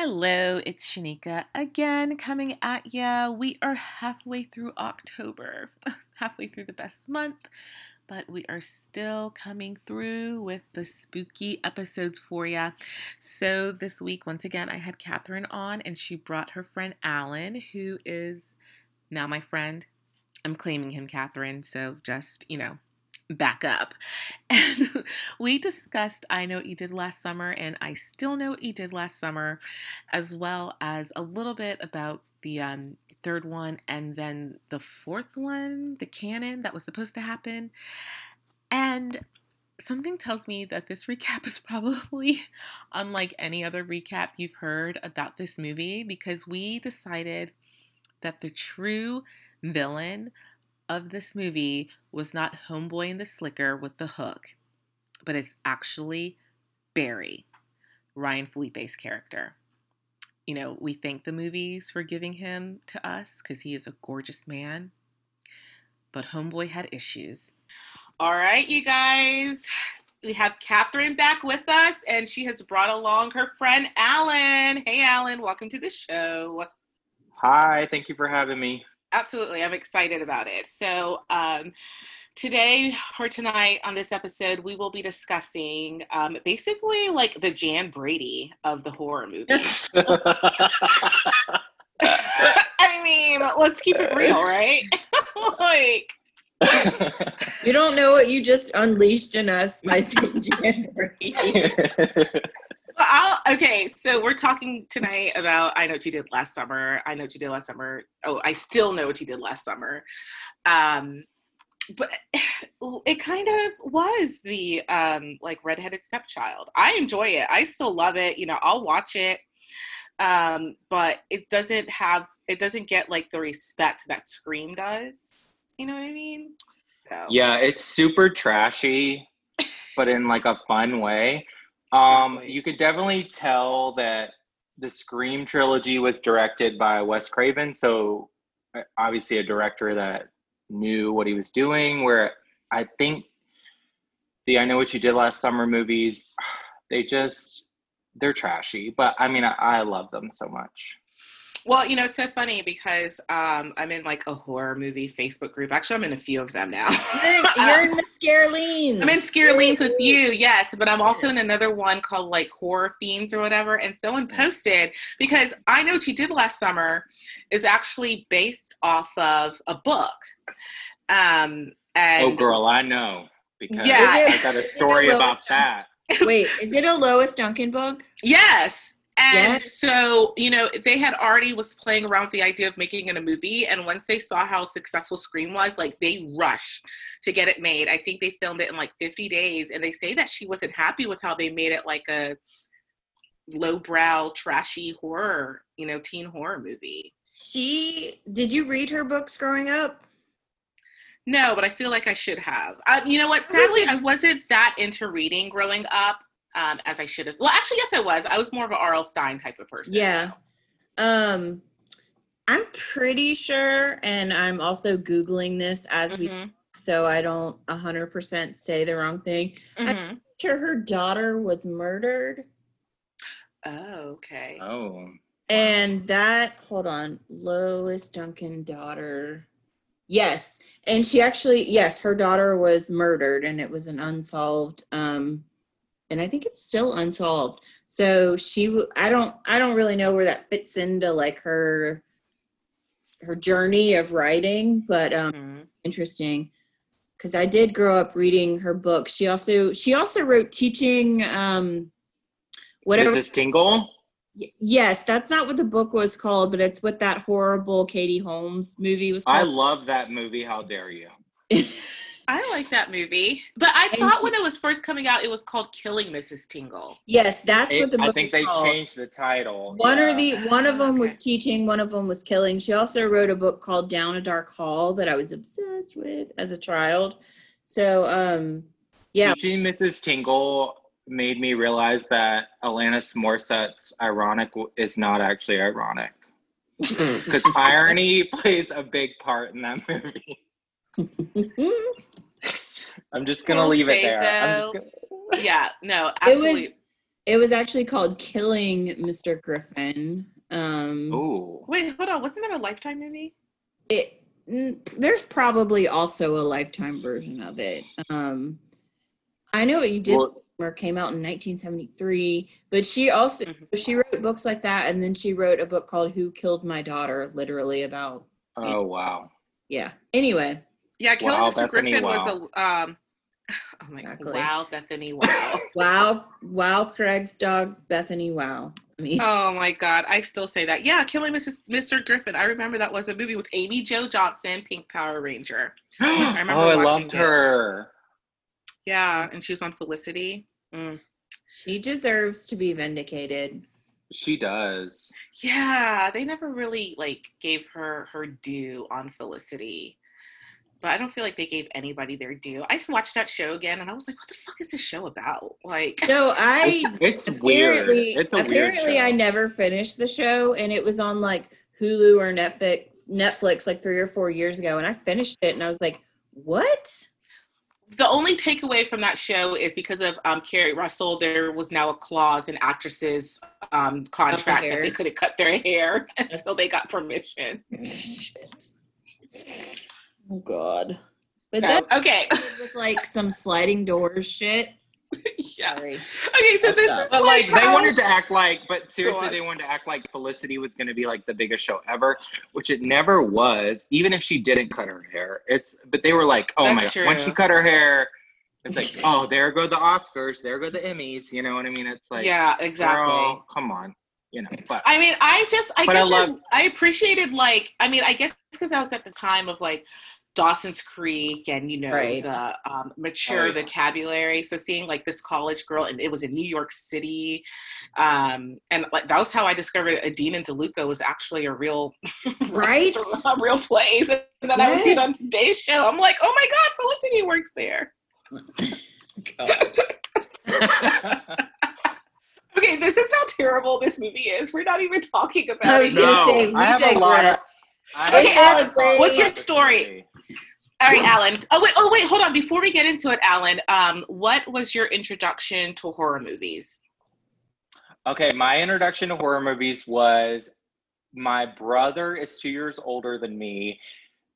Hello, it's Shanika again coming at ya. We are halfway through October, halfway through the best month, but we are still coming through with the spooky episodes for ya. So this week, once again, I had Catherine on, and she brought her friend Alan, who is now my friend. I'm claiming him, Catherine, so just, you know, back up. And we discussed I Know What You Did Last Summer and I Still Know What You Did Last Summer, as well as a little bit about the um, third one and then the fourth one, the canon that was supposed to happen. And something tells me that this recap is probably unlike any other recap you've heard about this movie because we decided that the true villain of this movie was not Homeboy and the Slicker with the hook, but it's actually Barry, Ryan Phillippe's character. You know, we thank the movies for giving him to us because he is a gorgeous man, but Homeboy had issues. All right, you guys. We have Catherine back with us, and she has brought along her friend Alan. Hey, Alan, welcome to the show. Hi, thank you for having me absolutely. I'm excited about it. So, um, today or tonight on this episode, we will be discussing um, basically like the Jan Brady of the horror movies. I mean, let's keep it real, right? like, you don't know what you just unleashed in us by saying Jan Brady. I'll, okay, so we're talking tonight about I know what you did last summer. I know what you did last summer. Oh, I still know what you did last summer. Um, but it kind of was the um, like redheaded stepchild. I enjoy it. I still love it. You know, I'll watch it. Um, but it doesn't have it doesn't get like the respect that Scream does. You know what I mean? So yeah, it's super trashy, but in like a fun way. Um, you could definitely tell that the Scream trilogy was directed by Wes Craven, so uh, obviously a director that knew what he was doing. Where I think the I Know What You Did Last Summer movies, they just they're trashy, but I mean I, I love them so much. Well, you know, it's so funny because um, I'm in like a horror movie Facebook group. Actually, I'm in a few of them now. You're in the Scareleens. I'm in Scareleens with you, yes, but I'm also in another one called like Horror Fiends or whatever. And someone posted because I know what you did last summer is actually based off of a book. Um, and oh, girl, I know because yeah, I got a story about that. Wait, is it a Lois Duncan book? Yes. And yes. so, you know, they had already was playing around with the idea of making it a movie. And once they saw how successful Scream was, like they rushed to get it made. I think they filmed it in like 50 days. And they say that she wasn't happy with how they made it like a lowbrow, trashy horror, you know, teen horror movie. She did you read her books growing up? No, but I feel like I should have. Uh, you know what? Sadly, I wasn't that into reading growing up um, as I should have. Well, actually, yes, I was. I was more of an R.L. Stine type of person. Yeah. Um, I'm pretty sure, and I'm also Googling this as mm-hmm. we, so I don't 100% say the wrong thing. Mm-hmm. I'm sure her daughter was murdered. Oh, okay. Oh. And that, hold on, Lois Duncan daughter. Yes. And she actually, yes, her daughter was murdered and it was an unsolved um and I think it's still unsolved. So she, I don't, I don't really know where that fits into like her, her journey of writing, but um, mm-hmm. interesting because I did grow up reading her books. She also, she also wrote teaching, um, whatever. Mrs. Tingle. Yes, that's not what the book was called, but it's what that horrible Katie Holmes movie was called. I love that movie. How dare you? I like that movie, but I and thought she, when it was first coming out, it was called "Killing Mrs. Tingle." Yes, that's it, what the book. I think they called. changed the title. One yeah. or the one of them okay. was teaching, one of them was killing. She also wrote a book called "Down a Dark Hall" that I was obsessed with as a child. So, um, yeah, teaching Mrs. Tingle made me realize that Alanis Morissette's "Ironic" is not actually ironic because irony plays a big part in that movie. I'm just gonna leave it there. Gonna... Yeah, no, absolutely. It was, It was actually called Killing Mr. Griffin. Um, Ooh. Wait, hold on. Wasn't that a Lifetime movie? it there's probably also a lifetime version of it. Um, I know what you did. Well, came out in 1973, but she also Mhm. she wrote books like that, and then she wrote a book called "Who Killed My Daughter," literally about oh wow. yeah. Anyway, Yeah, Killing Wow, Mr. Bethany, Griffin was a um oh my Exactly. wow, Bethany, wow. wow, wow, Craig's dog Bethany. Wow, I mean, oh my god, I still say that. Yeah, Killing Mrs. Mr. Griffin. I remember that was a movie with Amy Jo Johnson, Pink Power Ranger. I remember oh, I loved it. her. Yeah, and she was on Felicity. Mm. she deserves to be vindicated. She does. Yeah, they never really like gave her her due on Felicity. But I don't feel like they gave anybody their due. I just watched that show again and I was like, what the fuck is this show about? Like So I It's, it's weird. apparently, It's a weird apparently show. I never finished the show, and it was on like Hulu or Netflix, Netflix like three or four years ago, and I finished it, and I was like, "What? the only takeaway from that show is because of um, Keri Russell, there was now a clause in actresses' um, contract that they couldn't cut their hair until they got permission. Shit. Oh God!" But So, that okay. with like some sliding doors shit. yeah. Sorry. Okay, so That's this tough. is But like they how- wanted to act like, but seriously, they wanted to act like Felicity was going to be like the biggest show ever, which it never was. Even if she didn't cut her hair, it's. But they were like, oh That's my god, when she cut her hair, it's like, oh, there go the Oscars, there go the Emmys. You know what I mean? It's like, yeah, exactly. girl, come on, you know. But I mean, I just, I But I guess I, love- I appreciated like, I mean, I guess because I was at the time of like Dawson's Creek and you know Right. the um, mature yeah. vocabulary. So seeing like this college girl, and it was in New York City, um, and like that was how I discovered Adina DeLuca was actually a real, Right? a real place. And then I would see it on today's show. I'm like, oh my god, Felicity works there. Okay, this is how terrible this movie is. We're not even talking about I was it. gonna No, say we I have a lot of- digress. I Okay, have a lot of what's your about this story? All right, Alan. Oh wait, oh wait, hold on. Before we get into it, Alan, um, what was your introduction to horror movies? Okay, my introduction to horror movies was my brother is two years older than me,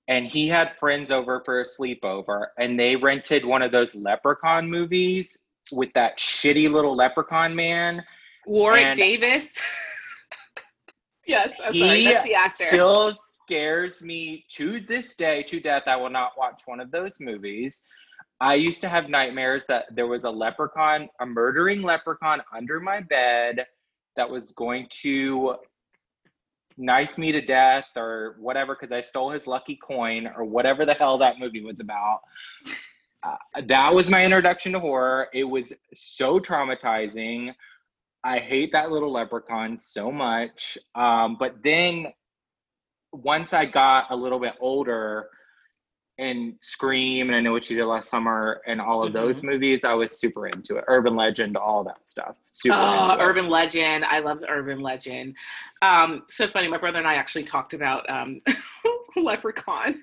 and he had friends over for a sleepover, and they rented one of those leprechaun movies with that shitty little leprechaun man. Warwick And- Davis. yes, I'm sorry. That's the actor. Still scares me to this day to death. I will not watch one of those movies. I used to have nightmares that there was a leprechaun, a murdering leprechaun under my bed that was going to knife me to death or whatever because I stole his lucky coin or whatever the hell that movie was about. Uh, that was my introduction to horror. It was so traumatizing. I hate that little leprechaun so much. Um, but then once I got a little bit older and Scream and I Know What You Did Last Summer and all of Mhm. those movies, I was super into it. Urban Legend, all that stuff. Super Oh, into it. Urban Legend. I love Urban Legend. Um, so funny. My brother and I actually talked about um, Leprechaun.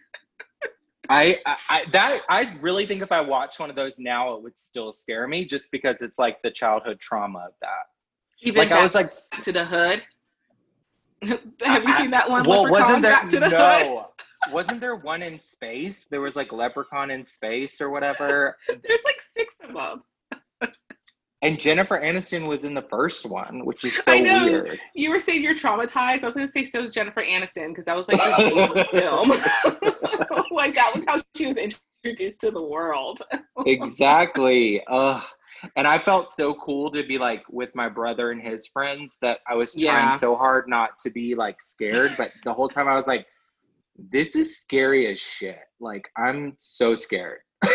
I, I, that I really think if I watch one of those now, it would still scare me just because it's like the childhood trauma of that. Even Like I was like, to the Hood. Have you seen that one? well, wasn't there the Hood? no? Wasn't there one in space? There was like Leprechaun in space or whatever. There's like six of them. And Jennifer Aniston was in the first one, which is so I know. weird. You were saying you're traumatized. I was gonna say so was Jennifer Aniston because that was like her film. like that was how she was introduced to the world. exactly. Ugh. And I felt so cool to be like with my brother and his friends that I was trying Yeah. so hard not to be like scared, but the whole time I was like, this is scary as shit. Like I'm so scared.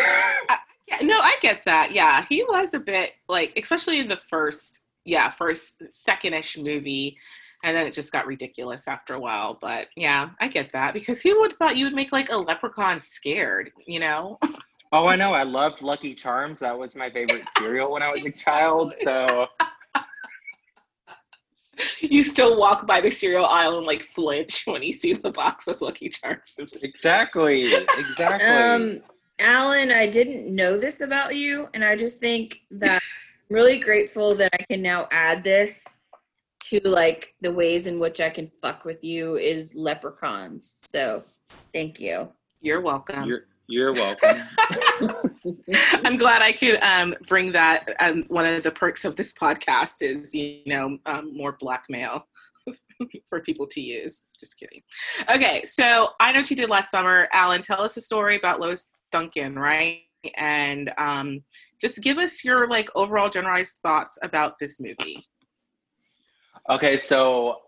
Yeah, no, I get that. Yeah, he was a bit like, especially in the first, yeah, first second-ish movie, and then it just got ridiculous after a while. But yeah, I get that because who would have thought you would make like a leprechaun scared? You know? oh, I know. I loved Lucky Charms. That was my favorite cereal when I was a child. So you still walk by the cereal aisle and like flinch when you see the box of Lucky Charms. exactly. Exactly. Um, Alan, I didn't know this about you, and I just think that I'm really grateful that I can now add this to like the ways in which I can fuck with you is leprechauns. So thank you. You're welcome. You're you're welcome. I'm glad I could um, bring that. Um, one of the perks of this podcast is, you know, um, more blackmail for people to use. Just kidding. Okay, so I know what you did last summer. Alan, tell us a story about Lois Duncan, right? And um, just give us your like overall generalized thoughts about this movie. Okay, so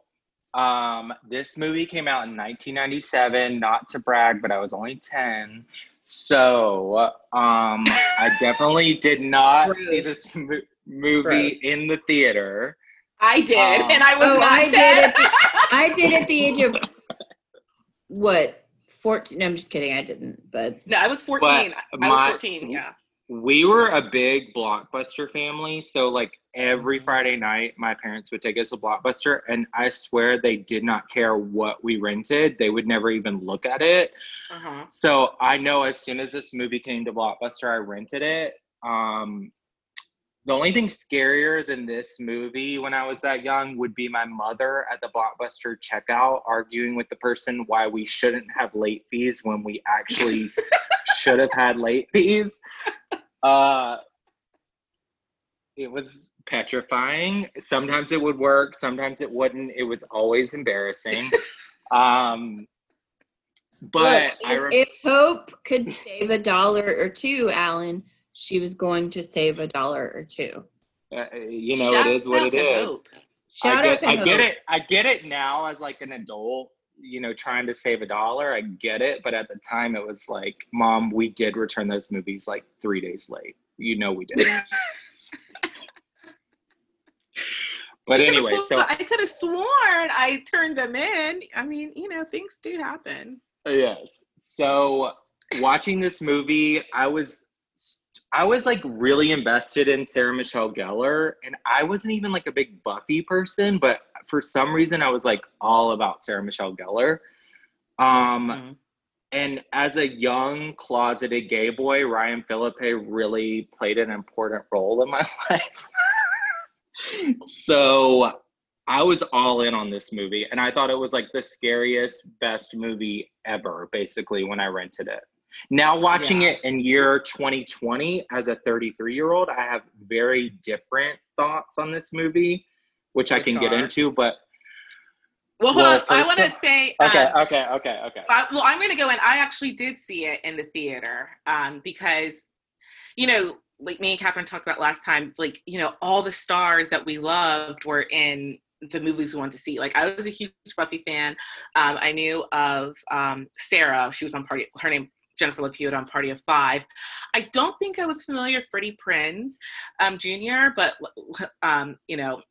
um, this movie came out in 1997. Not to brag, but I was only 10. So um, I definitely did not Gross. see this mo- movie Gross. in the theater. I did, Um, and I was Oh, not I 10. did at the- I did at the age of what? 14. No, I'm just kidding. I didn't, but no, I was 14. I was my- 14, yeah. We were a big blockbuster family, so like every Friday night, my parents would take us to Blockbuster, and I swear they did not care what we rented. They would never even look at it. Uh-huh. So I know as soon as this movie came to Blockbuster, I rented it. Um, the only thing scarier than this movie when I was that young would be my mother at the Blockbuster checkout arguing with the person why we shouldn't have late fees when we actually should have had late fees. Uh, it was petrifying. Sometimes it would work, sometimes it wouldn't. It was always embarrassing. Um, but look, I if, re- if Hope could save a dollar or two, Alan, she was going to save a dollar or two. Uh, you know, Shout it is what out it to is. Hope. Shout I out get, to I Hope. get it. I get it now as like an adult, you know, trying to save a dollar. I get it, but at the time, it was like, Mom, we did return those movies like three days late. You know, we did. but You anyway, so I could have sworn I turned them in. I mean, you know, things do happen. yes, so watching this movie, I was. I was like really invested in Sarah Michelle Gellar, and I wasn't even like a big Buffy person, but for some reason I was like all about Sarah Michelle Gellar. Um, Mhm. and as a young closeted gay boy, Ryan Phillippe really played an important role in my life. so I was all in on this movie, and I thought it was like the scariest, best movie ever, basically, when I rented it. Now, watching Yeah. it in year 2020 as a 33 year old, I have very different thoughts on this movie, which I can get into. But Well, hold Well, on. I want to say. okay, um, okay, okay, okay. I, well, I'm going to go in. I actually did see it in the theater um, because, you know, like me and Catherine talked about last time, like, you know, all the stars that we loved were in the movies we wanted to see. Like, I was a huge Buffy fan. Um, I knew of um, Sarah. She was on Party, her name, Jennifer Hewitt on Party of Five. I don't think I was familiar with Freddie Prinze um, Jr., but, um, you know,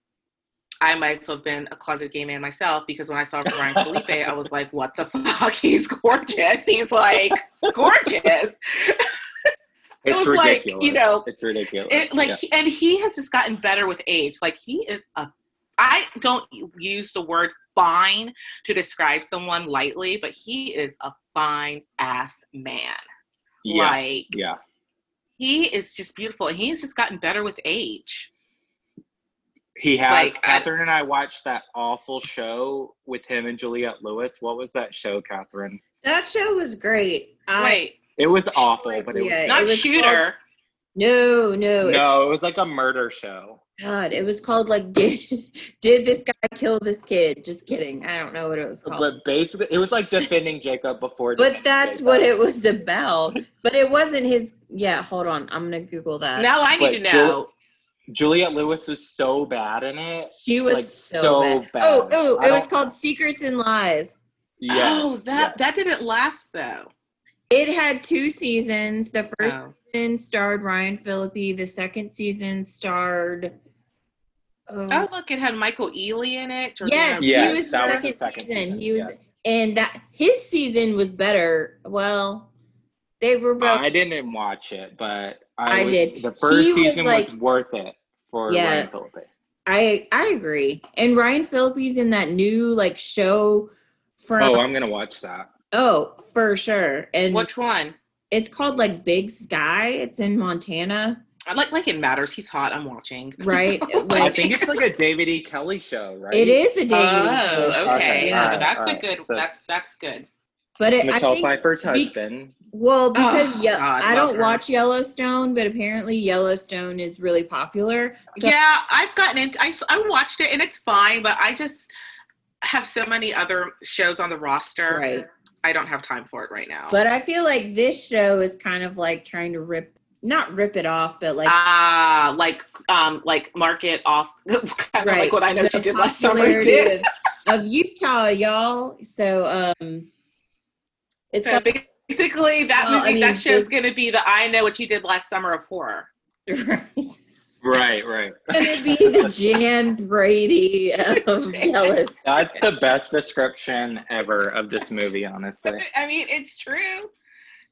I might as well have been a closet gay man myself because when I saw Ryan Phillippe, I was like, what the fuck? He's gorgeous. He's like gorgeous. It It's was like, ridiculous. you know, it's ridiculous. It, like, yeah. and he has just gotten better with age. Like, he is a, I don't use the word fine to describe someone lightly, but he is a fine ass man. yeah, Like, yeah. he is just beautiful. And he has just gotten better with age. He has. like, I- Catherine and I watched that awful show with him and Juliette Lewis. What was that show, Catherine? That show was great. I, Wait, It was awful, but it was Yeah, it not was Shooter. No, no, it- no, it was like a murder show. God, it was called like did did this guy kill this kid? Just kidding. I don't know what it was called. But basically, it was like defending Jacob before. But that's Jacob. what it was about. But it wasn't his. Yeah, hold on. I'm gonna Google that. Now I need But to Jul- know. Juliette Lewis was so bad in it. she was like, so, so bad. bad. Oh, oh, I it was called Secrets and Lies. Yeah. oh, that yes. that didn't last though. It had two seasons. The first Oh. season starred Ryan Phillippe. The second season starred. Oh, Oh, look, it had Michael Ealy in it. Jordana yes, Yes, he was that was second, the second season. season, He was, yeah. and that his season was better. Well, they were both. I didn't watch it, but I, I was- did. The first He season was like- worth it for Yeah. Ryan Phillippe. I I agree. And Ryan Phillippe's in that new like show from Oh, oh, I'm gonna watch that. Oh, for sure. And Which one? it's called like Big Sky. It's in Montana. I like like it matters. He's hot. I'm watching. right? like, I think it's like a David E. Kelley show, right? it is the David. Oh, show. okay. Okay, So Yeah. that's alright, a good. so- that's that's good. But it, I Michelle think Pfeiffer's be- husband. Well, oh, because Oh, yeah, God, I don't her. watch Yellowstone, but apparently Yellowstone is really popular. So yeah, I've gotten into. I I watched it and it's fine, but I just have so many other shows on the roster. Right. I don't have time for it right now. But I feel like this show is kind of like trying to rip, not rip it off, but like Ah, like um, like market off, kind of like what I know the she did last summer. popularity Did Of, of Utah, y'all. So um, it's so got basically that Well, I movie, mean, that show's going to be the I know what you did last summer of horror. right. It's Right, right. gonna be the Jan Brady of Yellowstone. That's the best description ever of this movie, honestly. I mean, it's true.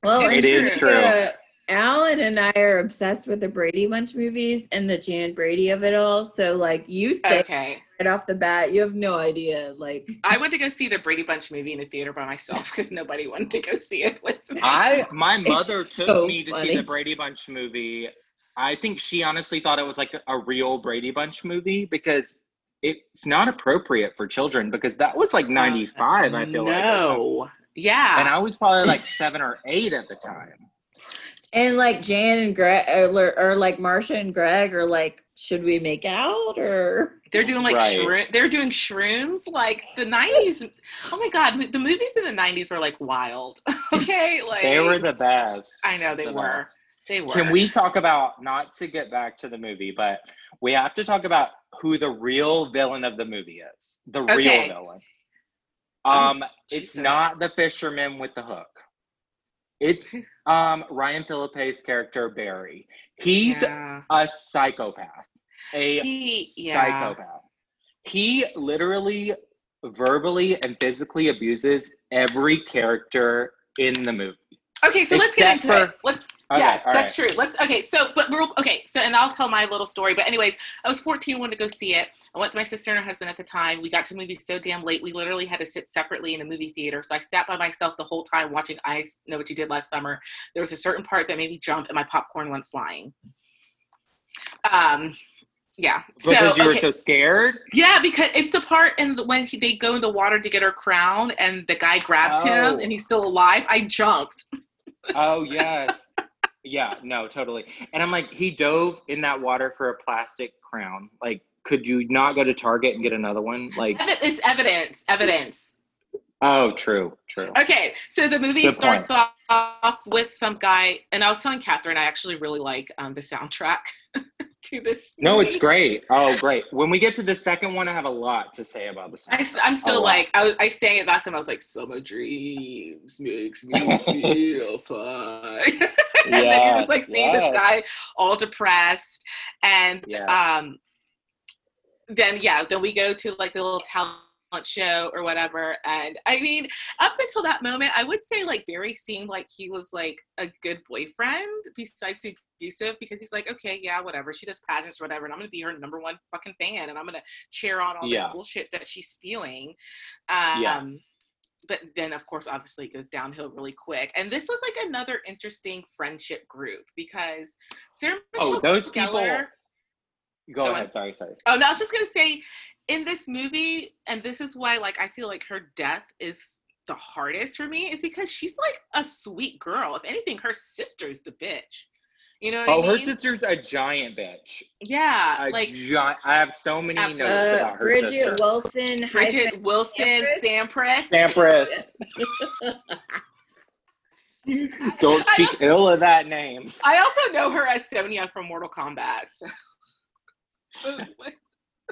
Well, It it's is true. uh, Alan and I are obsessed with the Brady Bunch movies and the Jan Brady of it all. So, like you said Okay. right off the bat, you have no idea. Like, I went to go see the Brady Bunch movie in the theater by myself because nobody wanted to go see it with me. I my mother took so me to funny. see the Brady Bunch movie. I think she honestly thought it was like a real Brady Bunch movie because it's not appropriate for children because that was like uh, 95, I feel like. or no. Yeah. And I was probably like seven or eight at the time. And like Jan and Greg, or, or like Marsha and Greg, are like, should we make out or? They're doing like Right. shroom. They're doing shrooms. Like the '90s. Oh my god, the movies in the '90s were like wild. okay, like They were the best. I know they The were. best. They were. Can we talk about not to get back to the movie, but we have to talk about who the real villain of the movie is. The Okay. real villain. Um, it's not the fisherman with the hook. It's um Ryan Phillippe's character Barry. He's Yeah. a psychopath. A He, yeah. psychopath. He literally verbally and physically abuses every character in the movie. Okay, so let's get into it. Let's. Okay, yes, that's true. Let's. Okay, so but real. Okay, so and I'll tell my little story. But anyways, I was 14, wanted to go see it. I went with my sister and her husband at the time. We got to the movie so damn late. We literally had to sit separately in a movie theater. So I sat by myself the whole time watching I Know What You Did Last Summer. There was a certain part that made me jump and my popcorn went flying. Um, yeah. Because so, you were okay. so scared. Yeah, because it's the part in the, when he, they go in the water to get her crown, and the guy grabs him, Oh. and he's still alive. I jumped. Oh yes. yeah, no, totally. And I'm like, he dove in that water for a plastic crown. Like, could you not go to Target and get another one? Like, It's evidence. Evidence. oh, true, true. Okay, so the movie Good starts off with some guy, and I was telling Catherine I actually really like um, the soundtrack to this. No, it's great. Oh, great. When we get to the second one, I have a lot to say about the song. I, am still like I, was- I sang it last time. I was like, "Summer dreams makes me feel fine." and then you just like see Yes, this guy all depressed, and um, then yeah, then we go to like the little talent show or whatever. And I mean, up until that moment, I would say like Barry seemed like he was like a good boyfriend besides the abusive because he's like, okay, yeah, whatever. She does pageants, or whatever, and I'm gonna be her number one fucking fan, and I'm gonna cheer on all Yeah. this bullshit that she's spewing. Um, Yeah. But then, of course, obviously, it goes downhill really quick. And this was like another interesting friendship group because Sarah Oh, Michelle those people- Go Go ahead. on. Sorry, sorry. Oh no, I was just gonna say, in this movie, and this is why, like, I feel like her death is the hardest for me, is because she's like a sweet girl. If anything, her sister's the bitch. You know what Oh, I her sister's a giant bitch. Yeah, A like giant. I have so many notes Absolutely. Uh, about her Bridget sister. Wilson, Bridget Wilson, Sampras. Sampras. Don't I speak ill of that name. I also know her as Sonya from Mortal Kombat. So.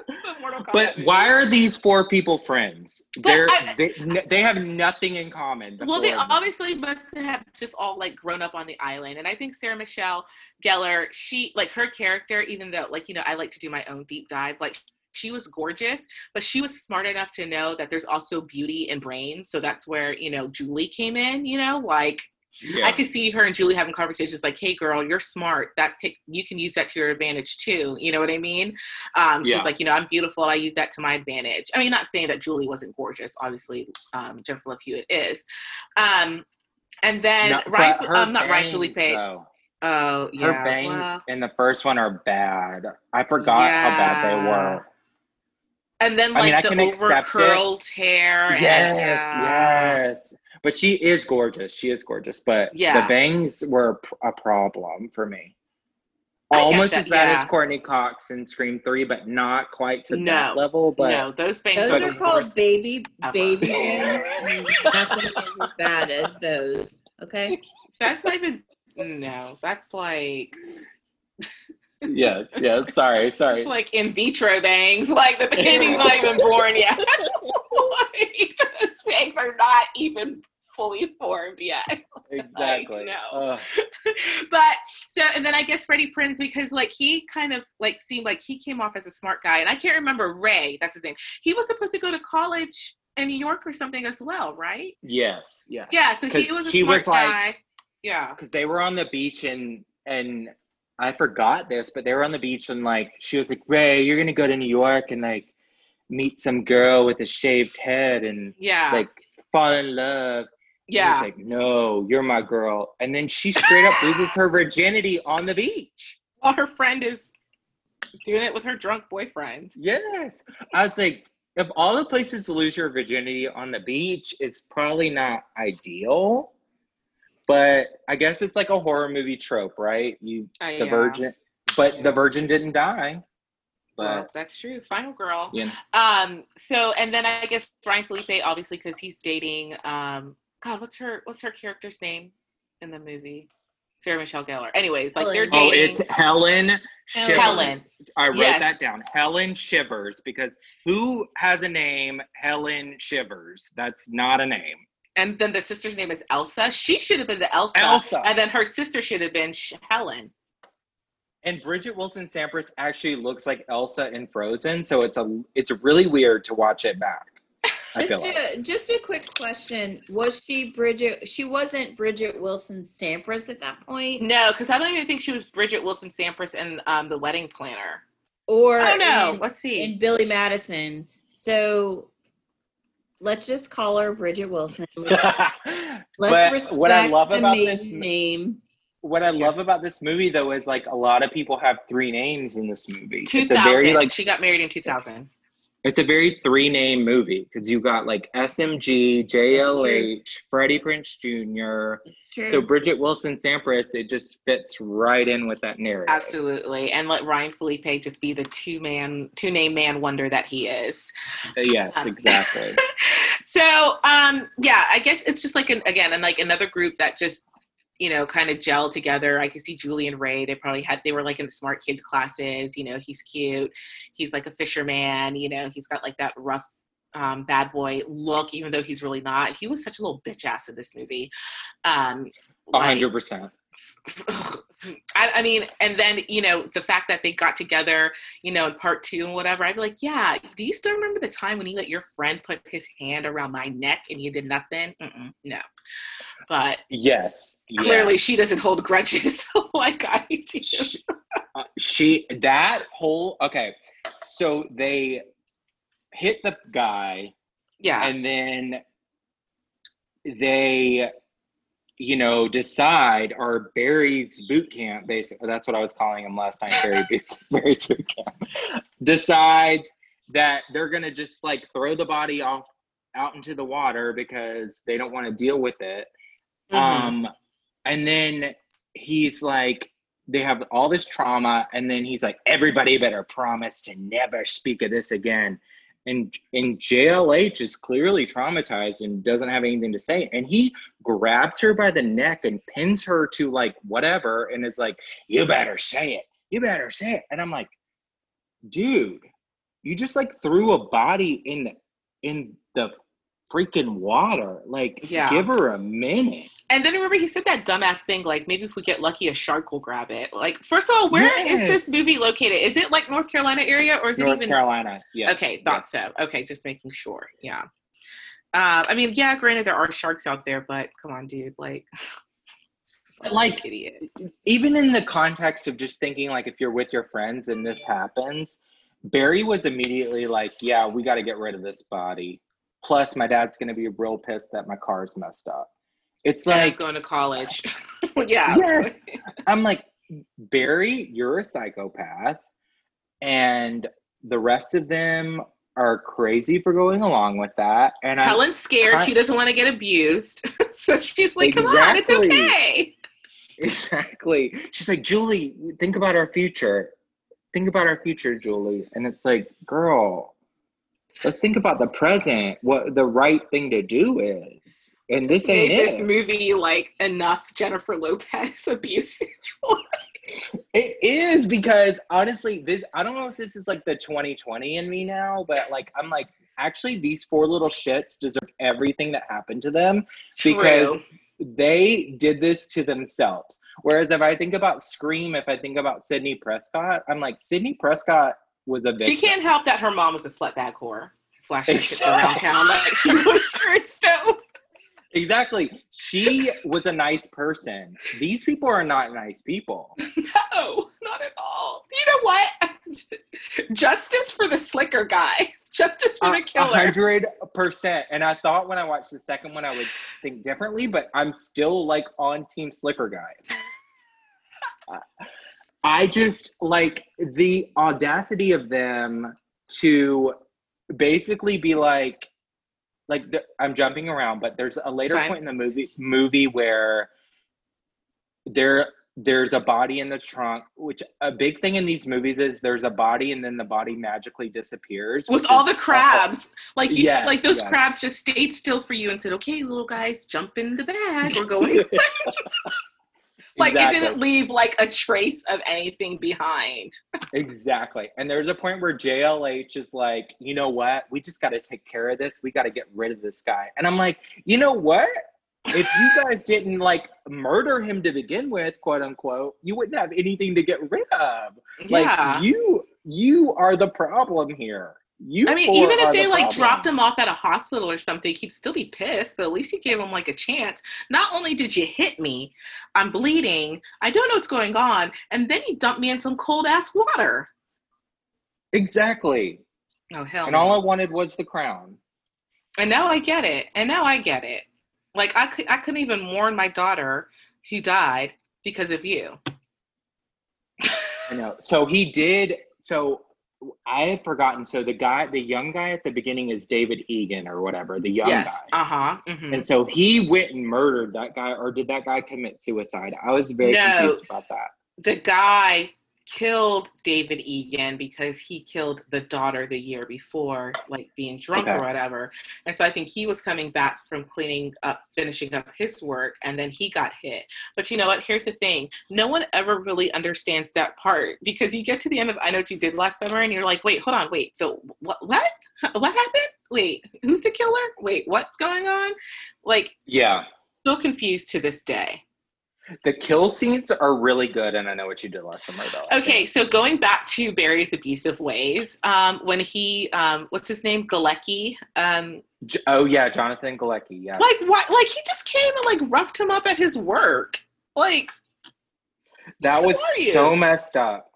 The Mortal Kombat But why are these four people friends? They're I- they, n- they have nothing in common. the Well, they obviously must have just all like grown up on the island, and I think Sarah Michelle Gellar, she like her character, even though like you know I like to do my own deep dive, like she was gorgeous, but she was smart enough to know that there's also beauty in brains. So that's where you know Julie came in. You know, like Yeah. I could see her and Julie having conversations like, "Hey, girl, you're smart. That take you can use that to your advantage too." You know what I mean? Um, she's Yeah. like, "You know, I'm beautiful. I use that to my advantage." I mean, not saying that Julie wasn't gorgeous. Obviously, um, Jennifer Love Hewitt is. Um, and then No, right, um, not right, though. Oh, Her bangs well, in the first one are bad. I forgot how bad they were. and then I like mean, I the can over curled hair. and- Yes, yeah. yes. But she is gorgeous. She is gorgeous. But Yeah. the bangs were a problem for me. I Almost that, as bad yeah. as Courteney Cox in Scream 3, but not quite to No, that level. But no, those bangs Those are, are called baby ever. baby bangs. and Nothing is as bad as those. Okay. That's not even. No, that's like yes, yes. Sorry, sorry. it's like in vitro bangs. Like the baby's not even born yet. like, those bangs are not even fully formed yet. exactly. no. But so and then I guess Freddie Prinze because like he kind of like seemed like he came off as a smart guy and I can't remember Ray that's his name he was supposed to go to college in New York or something as well right yes, yes. yeah so he was a he smart was, like- guy yeah because they were on the beach and and I forgot this, but they were on the beach and like she was like, Ray, you're gonna go to New York and like meet some girl with a shaved head and yeah like fall in love. Yeah He's like, No, you're my girl. And then she straight up loses her virginity on the beach. while her friend is doing it with her drunk boyfriend Yes. I was like, if all the places to lose your virginity on the beach, it's probably not ideal. But I guess it's like a horror movie trope, right? You Uh, the yeah. virgin but Yeah. the virgin didn't die. well, But that's true final girl know, Um. So, and then I guess Brian Phillippe, obviously, because he's dating. Um. God, what's her what's her character's name in the movie? Sarah Michelle Gellar. Anyways, like they're Helen. oh, dating. it's Helen Shivers. Helen. I wrote Yes. that down. Helen Shivers, because who has a name Helen Shivers? That's not a name. and then the sister's name is Elsa. She should have been the Elsa. Elsa. And then her sister should have been Helen. And Bridget Wilson Sampras actually looks like Elsa in Frozen, so it's a it's really weird to watch it back. I feel Just like. a, just a quick question. Was she Bridget? She wasn't Bridget Wilson Sampras at that point? No, because I don't even think she was Bridget Wilson Sampras in um, the Wedding Planner. Or I don't know. in- Let's see. in Billy Madison. So let's just call her Bridget Wilson. Let's, let's but respect what I love the about maiden this name. what I love Yes. about this movie though is like a lot of people have three names in this movie. Two It's a very like she got married in two thousand. It's a very three name movie because you got like SMG, JLH, Freddie Prinze Jr. So Bridget Wilson Sampras, it just fits right in with that narrative. Absolutely, and let Ryan Phillippe just be the two man, two name man wonder that he is. Uh, Yes, Um, exactly. so, um, yeah, I guess it's just like an again, and like another group that just you know kind of gel together. I can see Julie and Ray. They probably had they were like in the smart kids classes. You know, he's cute. He's like a fisherman. You know, he's got like that rough. Um, bad boy look, even though he's really not. He was such a little bitch ass in this movie. Um, like- hundred percent. I, I mean, and then you know the fact that they got together, you know, in part two and whatever. I'd be like, yeah. Do you still remember the time when you let your friend put his hand around my neck and you did nothing? Mm-mm, no. But Yes. clearly, she doesn't hold grudges like I do. she, uh, she that whole okay so they hit the guy Yeah. and then they you know decide or barry's boot camp basically that's what i was calling him last night barry boot, barry's boot camp decides that they're gonna just like throw the body off out into the water because they don't want to deal with it Mhm. um and then he's like they have all this trauma and then he's like everybody better promise to never speak of this again and and JLH is clearly traumatized and doesn't have anything to say. And he grabs her by the neck and pins her to like whatever and is like you better say it. You better say it. And I'm like dude you just like threw a body in in the freaking water like Yeah. give her a minute and then remember, he said that dumbass thing like, maybe if we get lucky, a shark will grab it. Like, first of all, where is this movie located? Is it like North Carolina area or is North it even? North Carolina. Yes. Okay, thought so. Okay, just making sure. Yeah. Uh, I mean, yeah, granted there are sharks out there, but come on, dude, like, Like idiot. even in the context of just thinking like if you're with your friends and this happens, Barry was immediately like, "Yeah, we got to get rid of this body." Plus, my dad's gonna be real pissed that my car's messed up. It's like like going to college. yeah. Yes. I'm like, Barry, you're a psychopath. And the rest of them are crazy for going along with that. And I'm Helen's scared. I- She doesn't want to get abused. so she's like, come on, it's okay. exactly. She's like, Julie, think about our future. Think about our future, Julie. And it's like, girl, let's think about the present. What the right thing to do is. And this ain't Made this it. movie like enough Jennifer Lopez abuse. It is because honestly, this I don't know if this is like the 2020 in me now, but like I'm like, actually, these four little shits deserve everything that happened to them because they did this to themselves. Whereas if I think about Scream, if I think about Sidney Prescott, I'm like, Sidney Prescott was a victim. She can't help that her mom was a slutbag whore. Flashing shit around town like she was sure so. Exactly. She was a nice person. These people are not nice people. No, not at all. You know what? Justice for the slicker guy. Justice for the killer. hundred percent. And I thought when I watched the second one, I would think differently, but I'm still like on Team Slicker Guy. Uh, I just like the audacity of them to basically be like, like the, I'm jumping around, but there's a later Fine. point in the movie movie where there there's a body in the trunk, which a big thing in these movies is there's a body and then the body magically disappears With all the crabs. Like you Yes, like those yes. crabs just stayed still for you and said, Okay, little guys, jump in the bag. We're going like Exactly. it didn't leave like a trace of anything behind. Exactly. And there's a point where JLH is like, you know what? We just got to take care of this. We got to get rid of this guy. And I'm like, you know what? If you guys didn't like murder him to begin with, quote unquote, you wouldn't have anything to get rid of. Like you, you are the problem here. You. I mean, even if they the like problem. dropped him off at a hospital or something, he'd still be pissed. But at least you gave him like a chance. Not only did you hit me, I'm bleeding. I don't know what's going on, and then you dumped me in some cold ass water. Exactly. Oh hell! And no. all I wanted was the crown. And now I get it. And now I get it. Like I could I couldn't even mourn my daughter who died because of you. I know. So he did. So I had forgotten. So the guy, the young guy at the beginning is David Egan or whatever, the young yes. guy. Uh-huh. mhm. And so he went and murdered that guy, or did that guy commit suicide? I was very No. confused about that. The guy killed David Egan because he killed the daughter the year before, like being drunk or whatever. And so I think he was coming back from cleaning up, finishing up his work, and then he got hit. But you know what? Here's the thing no one ever really understands that part because you get to the end of I Know What You Did Last Summer, and you're like, wait, hold on, wait. So what? What? What happened? Wait, who's the killer? Wait, what's going on? Like, Yeah. still confused to this day. The kill scenes are really good, and I know what you did last summer, though. Okay, so going back to Barry's abusive ways, um, when he, um, what's his name, Galecki, um, J- Oh yeah, Jonathan Galecki. Yeah. like what? Like he just came and like roughed him up at his work. Like that was so messed up.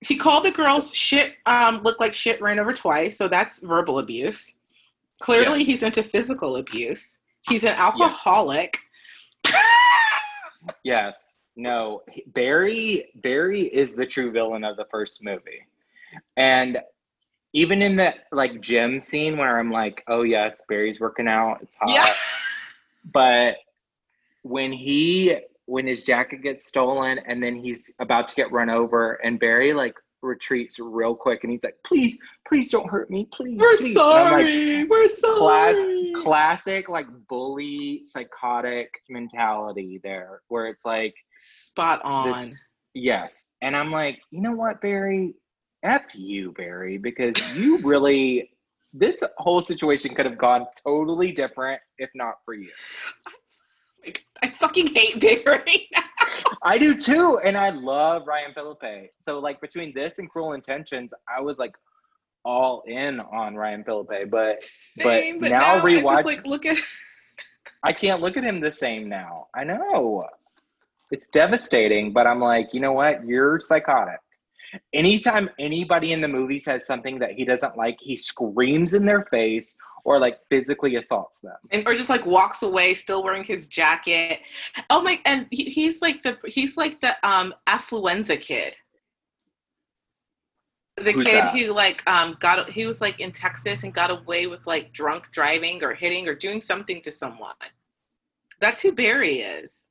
he called the girls shit, um, looked like shit ran over twice. So that's verbal abuse. Clearly, Yes. he's into physical abuse. He's an alcoholic. Yes. No. Barry. Barry is the true villain of the first movie, and even in the like gym scene where I'm like, oh yes, Barry's working out. It's hot. yeah. but when he when his jacket gets stolen and then he's about to get run over and barry like retreats real quick and he's like please please don't hurt me please We're please. I'm like, sorry. We're sorry. class, classic like bully psychotic mentality there where it's like Spot on. this yes and i'm like you know what barry f you barry because you really this whole situation could have gone totally different if not for you Like, I fucking hate Barry. I do too, and I love Ryan Phillippe. So like between this and Cruel Intentions, I was like all in on Ryan Phillippe, but Same, but, now now, I rewatch- just like look at. I can't look at him the same now. I know. It's devastating, but I'm like, you know what? You're psychotic. Anytime anybody in the movie says something that he doesn't like, he screams in their face or like physically assaults them. and or just like walks away still wearing his jacket oh my and he, he's like the he's like the um affluenza kid the Who's kid that? who like um got he was like in texas and got away with like drunk driving or hitting or doing something to someone that's who barry is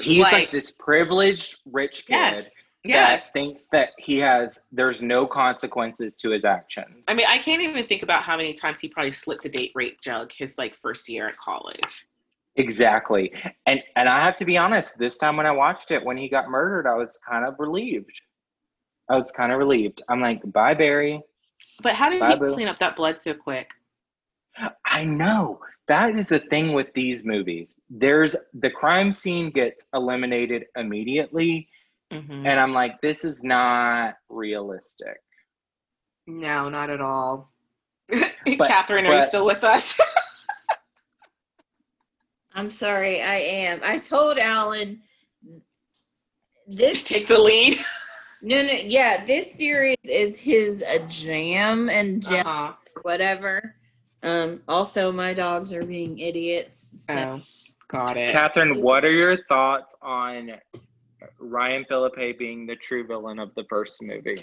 He's like, Like- this privileged rich kid Yes. That yes thinks that he has there's no consequences to his actions. i mean i can't even think about how many times he probably slipped the date rape jug his like first year at college Exactly. And and I have to be honest, this time when I watched it when he got murdered, I was kind of relieved. I was kind of relieved. I'm like, bye Barry. but how did Bye, he boo. clean up that blood so quick I know. That is the thing with these movies. There's the crime scene gets eliminated immediately. Mhm. And I'm like, this is not realistic. No, not at all. But- Catherine, are you still with us? I'm sorry, I am. I told Alan this Take the lead. no no yeah, this series is his a jam and jam Uh-huh. whatever. Um also my dogs are being idiots. So Oh, got it. Catherine, what are your thoughts on Ryan Phillippe being the true villain of the first movie?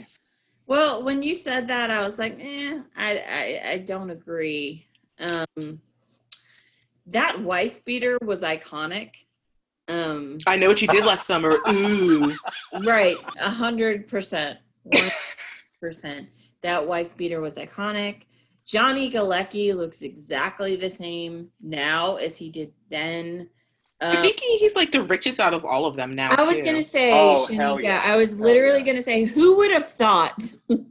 Well, when you said that, I was like, eh, I, I, I don't agree. Um, that wife beater was iconic. Um, I know what you did last summer. Ooh. right, a hundred percent, one percent. That wife beater was iconic. Johnny Galecki looks exactly the same now as he did then. I Um, think he, he's like the richest out of all of them now. I was too. gonna say, Oh, hell Shanika. yeah. I was Hell literally yeah. gonna say, who would have thought?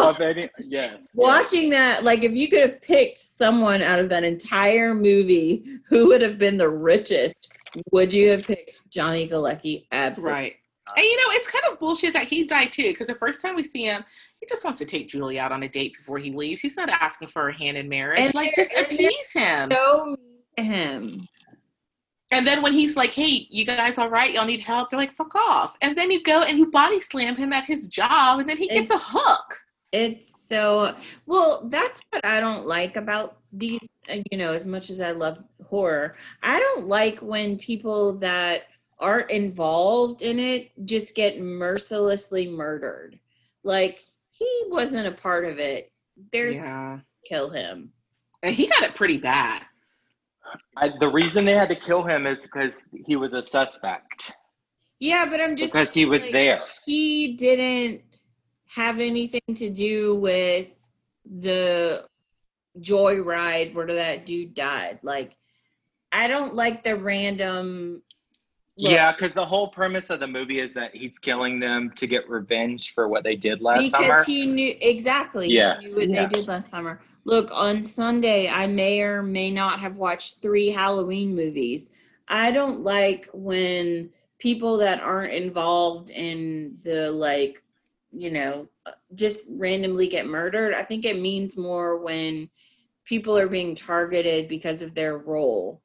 Of any, yes. Watching that, like if you could have picked someone out of that entire movie who would have been the richest, would you have picked Johnny Galecki? Absolutely. Right. And you know, it's kind of bullshit that he died too, because the first time we see him, he just wants to take Julie out on a date before he leaves. He's not asking for her hand in marriage. And like, just appease him. So mean to him. And then when he's like, "Hey, you guys all right? Y'all need help?" They're like, "Fuck off!" And then you go and you body slam him at his job, and then he gets a hook. It's so well. That's what I don't like about these. uh, You know, as much as I love horror, I don't like when people that aren't involved in it just get mercilessly murdered. Like he wasn't a part of it. There's yeah, kill him. and he got it pretty bad. I, the reason they had to kill him is because he was a suspect. Yeah, but I'm just because he was like, there. He didn't have anything to do with the joyride where that dude died. Like, I don't like the random. look, Yeah, because the whole premise of the movie is that he's killing them to get revenge for what they did last because summer. he knew exactly. Yeah, he knew what yeah. they did last summer. Look, on Sunday, I may or may not have watched three Halloween movies. I don't like when people that aren't involved in the like, you know, just randomly get murdered. I think it means more when people are being targeted because of their role.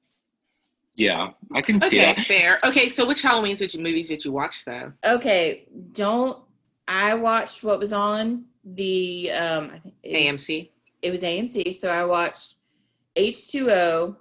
yeah, I can see Okay, that. fair. Okay, so which Halloween did you movies did you watch though? Okay, don't. I watched what was on the um. I think AMC. It was AMC, so I watched H2O.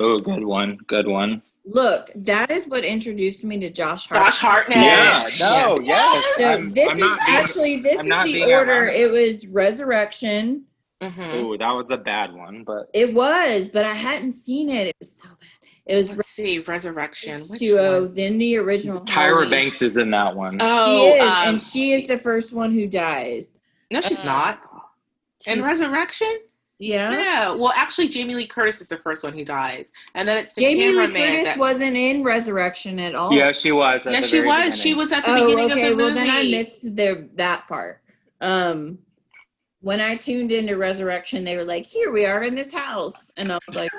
Oh, good one, good one. Look, that is what introduced me to Josh Hart. Josh Hartnett. Yeah, no, yes. So I'm, this I'm is being. actually this I'm is the order. ironic. It was Resurrection. hmm Ooh, that was a bad one, but It was, but I hadn't seen it. It was so bad. It was Let's see, Resurrection. Which H2O, one? then the original. Tyra Halloween. Banks is in that one. She Oh, is, um, and she is the first one who dies. no, she's uh, not. In She's- Resurrection? yeah. Yeah. Well, actually, Jamie Lee Curtis is the first one who dies, and then it's the Jamie Lee. Curtis that- wasn't in Resurrection at all. yeah, she was. Yeah, she very was. She was at the Oh, beginning okay. of the Well, movie. then I missed the that part. Um, when I tuned into Resurrection, they were like, "Here we are in this house," and I was like,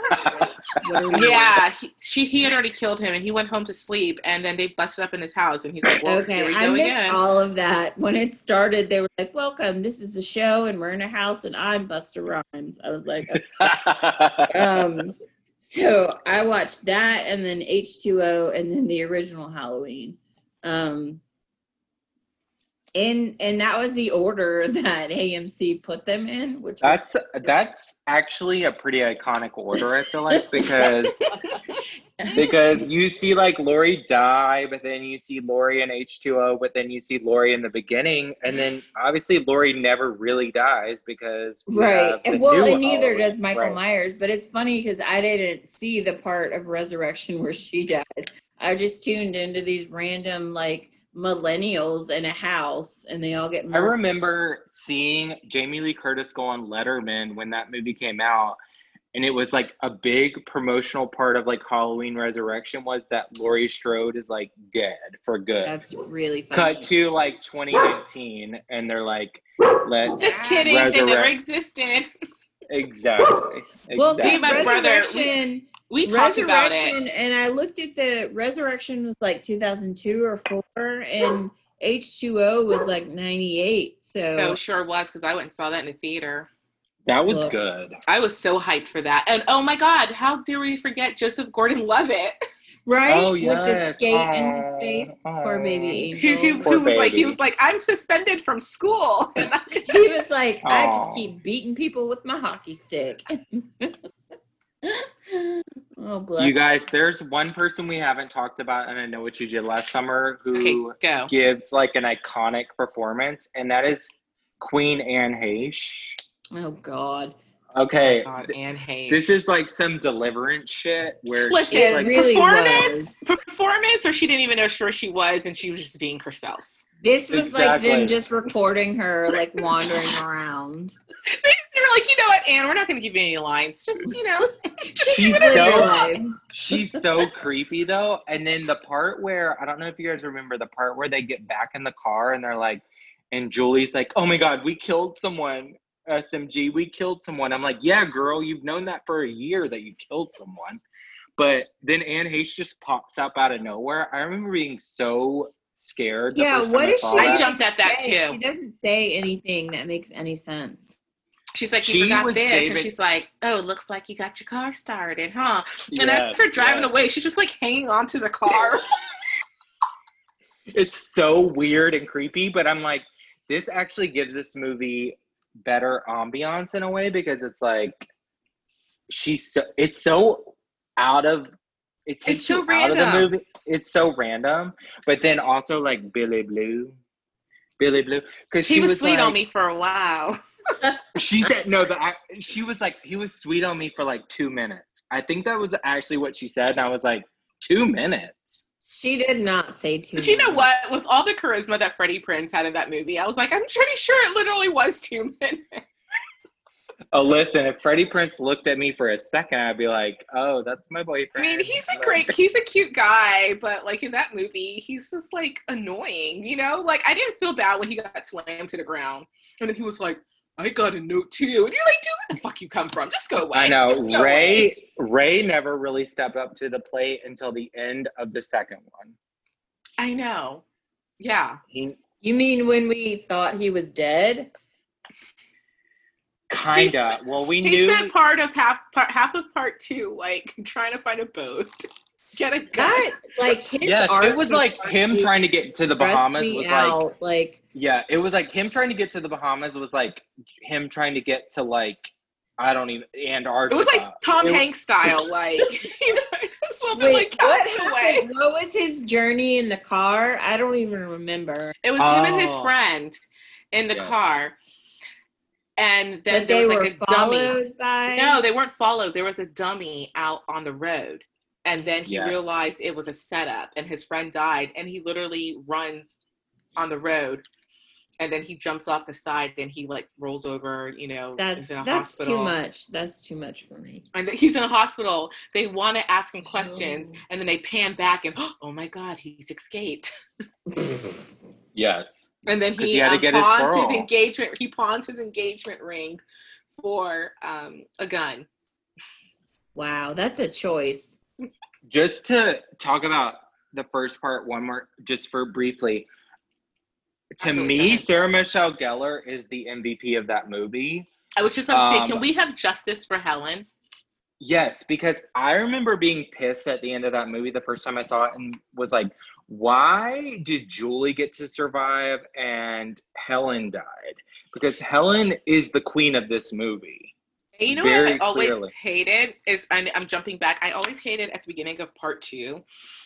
"What are we?" Yeah, he, she he had already killed him, and he went home to sleep, and then they busted up in his house, and he's like, "Well, here Okay, we I go missed again." all of that. When it started, they were like, "Welcome, this is a show, and we're in a house, and I'm Busta Rhymes." I was like, okay. um, so I watched that, and then H two O, and then the original Halloween. Um, and and that was the order that AMC put them in, which was That's that's actually a pretty iconic order. I feel like because because you see like Laurie die, but then you see Laurie in H two O, but then you see Laurie in the beginning, and then obviously Laurie never really dies because we right. And well, and neither O. does Michael Right. Myers. But it's funny because I didn't see the part of Resurrection where she dies. I just tuned into these random like millennials in a house, and they all get. I remember seeing Jamie Lee Curtis go on Letterman when that movie came out. And it was like a big promotional part of like Halloween Resurrection was that Laurie Strode is like dead for good. That's really funny. Cut to like 2019, and they're like, let Just kidding. They never existed. exactly. Well, exactly. because my brother- Resurrection, We talked about it. Resurrection, and I looked at the Resurrection was like 2002 or four, and H2O was like 98. So Oh, sure was because I went and saw that in the theater. that was Look. good. I was so hyped for that. And oh my God, how dare we forget Joseph Gordon Levitt? right Oh, with the yes. skate in Aw, his face, aw. poor baby Who, who, angel. Poor who was like, he was like, I'm suspended from school. He was like, I just keep beating people with my hockey stick. oh bless. You guys, there's one person we haven't talked about, and I know what you did last summer, who okay, gives like an iconic performance, and that is Queen Anne Heche. oh God. Okay, Oh God, Anne Heche. this is like some deliverance shit where Listen, she's like, really performance, was. performance, or she didn't even know sure she was, and she was just being herself. This was like them just recording her like wandering around. They were like, you know what, Anne, we're not going to give you any lines. Just you know, just She's give it so- she's so creepy though. And then the part where I don't know if you guys remember the part where they get back in the car and they're like, and Julie's like, "Oh my god, we killed someone." SMG, we killed someone. I'm like, yeah, girl, you've known that for a year that you killed someone. But then Anne Heche just pops up out of nowhere. I remember being so scared. Yeah, first what time is saw she- I jumped at that too. She doesn't say anything that makes any sense. She's like, She you forgot this, David- and she's like, oh, looks like you got your car started, huh? And Yes, as they're driving yes. away, she's just like hanging onto the car. it's so weird and creepy, but I'm like, this actually gives this movie better ambiance in a way because it's like she's so it's so out of it takes so you out of the random. movie. It's so random, but then also like Billy Blue, Billy Blue, because he she was, was, sweet like, on me for a while. She said no. The ac- she was like he was sweet on me for like two minutes. I think that was actually what she said, and I was like two minutes. She did not say two. But you know what? With all the charisma that Freddie Prinze had in that movie, I was like, I'm pretty sure it literally was two minutes. Oh, listen, if Freddie Prinze looked at me for a second, I'd be like, oh, that's my boyfriend. I mean, he's a great, he's a cute guy, but like in that movie, he's just like annoying, you know? Like I didn't feel bad when he got slammed to the ground, and then he was like, "I got a note too," and you're like, "Dude, where the fuck you come from? Just go away." I know. Ray away." Ray never really stepped up to the plate until the end of the second one. I know. Yeah. He You mean when we thought he was dead? Kinda. well, we He knew spent part of half part half of part two, like trying to find a boat, get a gun. That like his Yes, it was like him trying to get to the Bahamas was like out. Like yeah, it was like him trying to get to the Bahamas was like him trying to get to like I don't even and art. It was like Tom It was- Hanks style, like you know, it was a wait, like what Castaway. happened? What was his journey in the car? I don't even remember. It was him and his Oh. friend in the Yes. car, and then But there they was were like a dummy. by. No, they weren't followed. There was a dummy out on the road. And then he Yes. realized it was a setup and his friend died and he literally runs on the road and then he jumps off the side and he like rolls over, you know, that's is in a that's hospital. too much. That's too much for me. And he's in a hospital. They want to ask him questions Oh. and then they pan back and oh my god, he's escaped. yes. And then he, he had to um, get his pawns his girl. engagement he pawns his engagement ring for um, a gun. wow, that's a choice. Just to talk about the first part one more just for briefly. To me. Sarah Michelle Gellar is the MVP of that movie. I was just about to say, Um, can we have justice for Helen? Yes, because I remember being pissed at the end of that movie the first time I saw it and was like, why did Julie get to survive and Helen died? Because Helen is the queen of this movie. You know Very what I always clearly. hated is and I'm jumping back. I always hated at the beginning of part two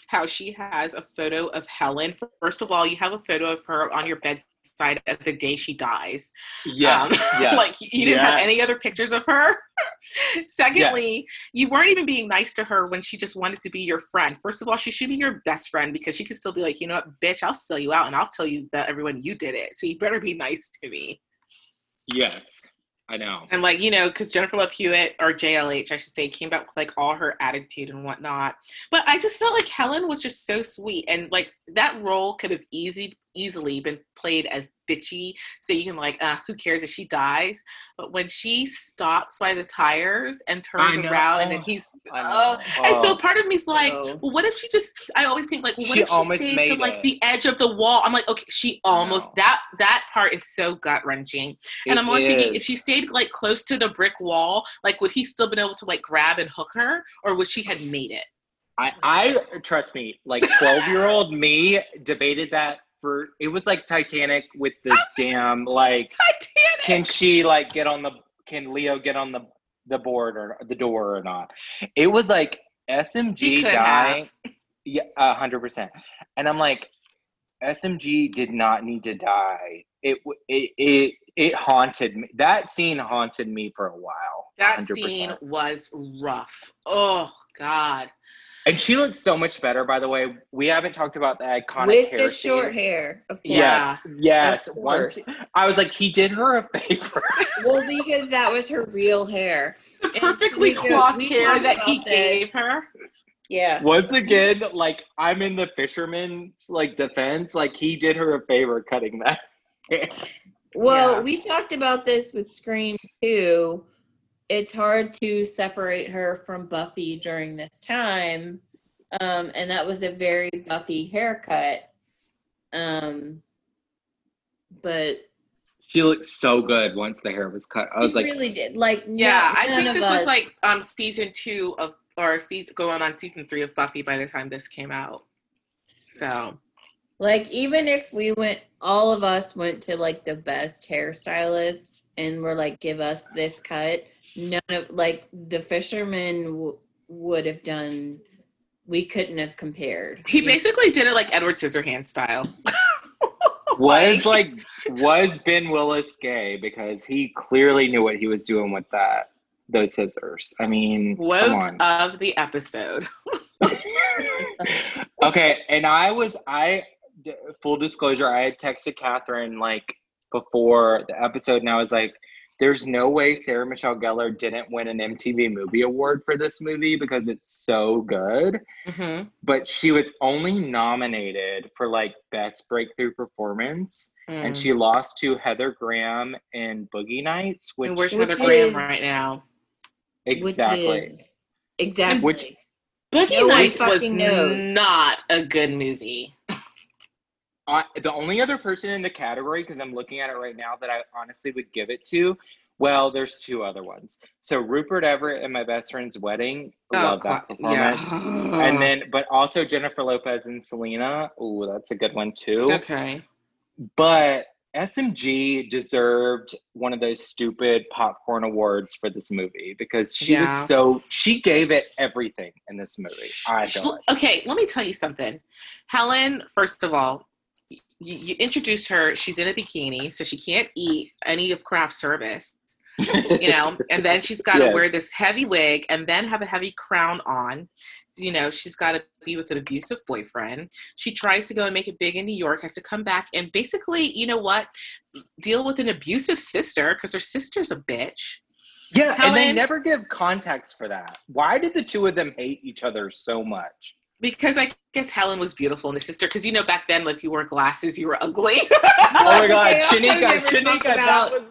how she has a photo of Helen. First of all, you have a photo of her on your bedside of the day she dies. Yeah. Um, yes. like you didn't have any other pictures of her. Secondly, you weren't even being nice to her when she just wanted to be your friend. First of all, she should be your best friend because she could still be like, you know what, bitch, I'll sell you out and I'll tell you that everyone you did it. So you better be nice to me. Yes, I know. And like, you know, because Jennifer Love Hewitt or JLH, I should say, came back with like all her attitude and whatnot. But I just felt like Helen was just so sweet. And like that role could have easy easily been played as bitchy. So you can like, uh, who cares if she dies? But when she stops by the tires and turns around and then he's I oh and so Oh. part of me's like, Oh. well, what if she just? I always think like, what She if she stayed to made like the edge of the wall? I'm like, okay, she almost know. that that part is so gut wrenching. And I'm always thinking, if she stayed like close to the brick wall, like would he still been able to like grab and hook her, or would she had made it? I, I trust me, like 12 year old me debated that for it was like Titanic with the damn like Titanic. can she like get on the can Leo get on the the board or the door or not? It was like SMG dying. have. Yeah, a hundred percent. And I'm like, SMG did not need to die. It it it it haunted me. That scene haunted me for a while. That 100%. scene was rough. Oh God. And she looks so much better, by the way. We haven't talked about the iconic With hair the scene. short hair, of course. Yes, yes. Of Once. I was like, he did her a favor. Well, because that was her real hair. The And perfectly we- coiffed hair that he this. gave her. Yeah. Once again, like I'm in the fisherman's like defense. Like he did her a favor cutting that. hair. Well, Yeah. we talked about this with Scream 2. It's hard to separate her from Buffy during this time. Um, and that was a very Buffy haircut. Um, but She looked so good once the hair was cut. I was like, really did. Like, Yeah, I think this us- was like um season two of or season going on season three of Buffy by the time this came out. So Like even if we went, all of us went to like the best hairstylist and were like, give us this cut. None of like the fisherman w- would have done. We couldn't have compared. he basically did it like Edward Scissorhands style. was like, was Ben Willis gay? Because he clearly knew what he was doing with that those scissors. I mean, come Quote on. of the episode. okay, and I was i full disclosure, I had texted Catherine like before the episode, and I was like, "There's no way Sarah Michelle Gellar didn't win an MTV Movie Award for this movie because it's so good." hmm But she was only nominated for like best breakthrough performance, and she lost to Heather Graham in Boogie Nights, which and where's Which Heather Graham is- right now? exactly. Which is, exactly. Which- Boogie No Nights was knows. not a good movie. The only other person in the category, because I'm looking at it right now, that I honestly would give it to, well, there's two other ones. So Rupert Everett and My Best Friend's Wedding, oh, love that performance. Yeah. And then, but also Jennifer Lopez and Selena. Ooh, that's a good one too. okay. But SMG deserved one of those stupid popcorn awards for this movie because she was so she gave it everything in this movie. I thought. Okay, let me tell you something. Helen, first of all, you, you introduce her. She's in a bikini, so she can't eat any of craft service. You know, and then she's got to wear this heavy wig and then have a heavy crown on. You know, she's got to be with an abusive boyfriend. She tries to go and make it big in New York, has to come back and basically, you know what, deal with an abusive sister because her sister's a bitch. Yeah, and they never give context for that. Why did the two of them hate each other so much? Because I guess Helen was beautiful and the sister, because you know back then, if you wore glasses, you were ugly. Oh my god, They also Shanika, never talk Shanika, that about- was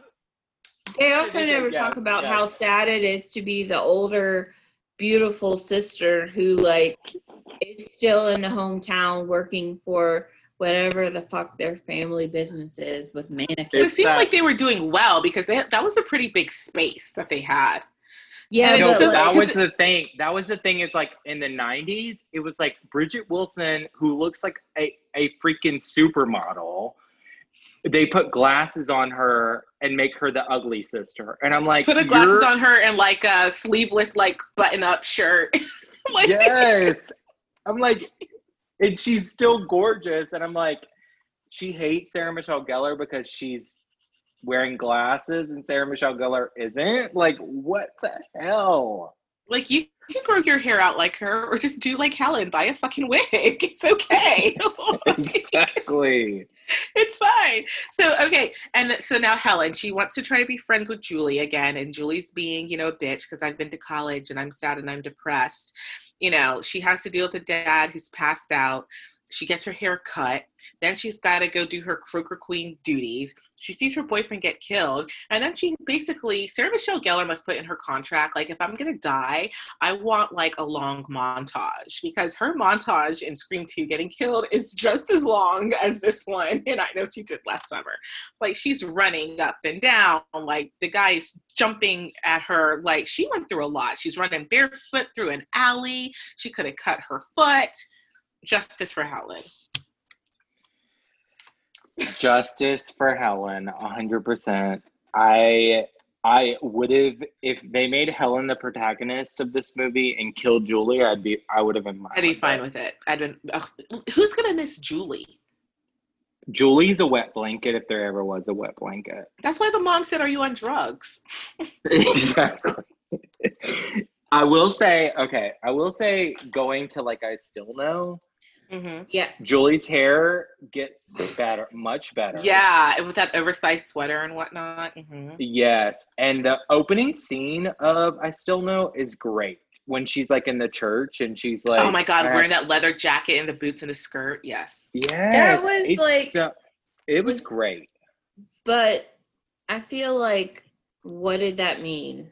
They also Yes, never talk about yes. how sad it is to be the older, beautiful sister who like is still in the hometown working for whatever the fuck their family business is with mannequins. it seemed like they were doing well because they, that was a pretty big space that they had. Yeah, no, but that was the thing. That was the thing. Is like in the '90s, it was like Bridgette Wilson, who looks like a a freaking supermodel. They put glasses on her and make her the ugly sister, and I'm like, Put a glasses on her and like a sleeveless, like button up shirt. like, yes. I'm like, and she's still gorgeous, and I'm like, she hates Sarah Michelle Gellar because she's wearing glasses, and Sarah Michelle Gellar isn't. Like, what the hell? like you, can grow your hair out like her, or just do like Helen, buy a fucking wig. It's okay. exactly. it's fine. So okay, and so now Helen, she wants to try to be friends with Julie again, and Julie's being, you know, a bitch because I've been to college and I'm sad and I'm depressed. You know, she has to deal with a dad who's passed out. She gets her hair cut. Then she's got to go do her Croaker Queen duties. She sees her boyfriend get killed. And then she basically, Sarah Michelle Gellar must put in her contract, like, if I'm going to die, I want like a long montage because her montage in Scream 2 getting killed is just as long as this one. And I know she did last summer. Like, she's running up and down. Like, the guy's jumping at her. Like, she went through a lot. She's running barefoot through an alley. She could have cut her foot. Justice for Helen. Justice for Helen, hundred percent. I I would have if they made Helen the protagonist of this movie and killed Julie. I'd be I would have been. I'd be fine with it. I'd been. Ugh, who's gonna miss Julie? Julie's a wet blanket if there ever was a wet blanket. That's why the mom said, "Are you on drugs?" exactly. I will say, okay, I will say going to like I still know, Mm-hmm. yeah, Julie's hair gets better, much better. Yeah, and with that oversized sweater and whatnot. hmm Yes. And the opening scene of I Still Know is great. When she's like in the church and she's like oh my god, I- wearing that leather jacket and the boots and the skirt. Yes. Yes. was, it's like- so- it was great. but I feel like, what did that mean?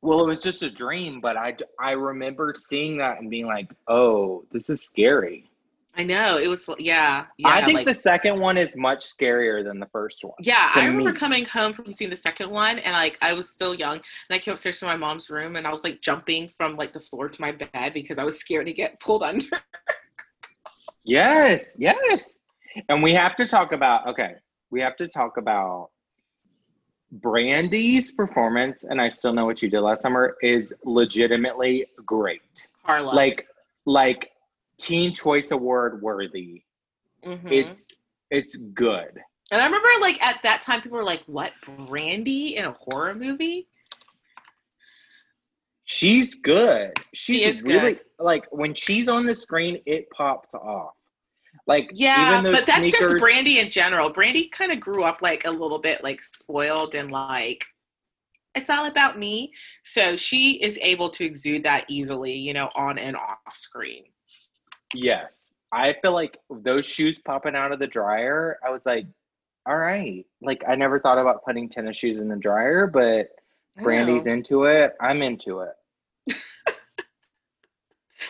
Well, it was just a dream, but I, I remember seeing that and being like, oh, this is scary. I know. It was yeah. Yeah. I think like, the second one is much scarier than the first one. Yeah, I remember me. coming home from seeing the second one, and like I was still young, and I came upstairs to my mom's room, and I was like jumping from like the floor to my bed because I was scared to get pulled under. Yes, yes. And we have to talk about okay, we have to talk about Brandy's performance, and I still know what you did last summer is legitimately great. Karla, Like like teen choice award worthy. Mhm. It's it's good. and I remember like at that time, people were like, "What, Brandy in a horror movie?" She's good. She's is really good. like when she's on the screen, it pops off. Like Yeah, but that's sneakers, just Brandy in general. Brandy kind of grew up like a little bit like spoiled and like it's all about me. So she is able to exude that easily, you know, on and off screen. Yes. I feel like those shoes popping out of the dryer, I was like, all right. Like I never thought about putting tennis shoes in the dryer, but Brandy's into it. I'm into it.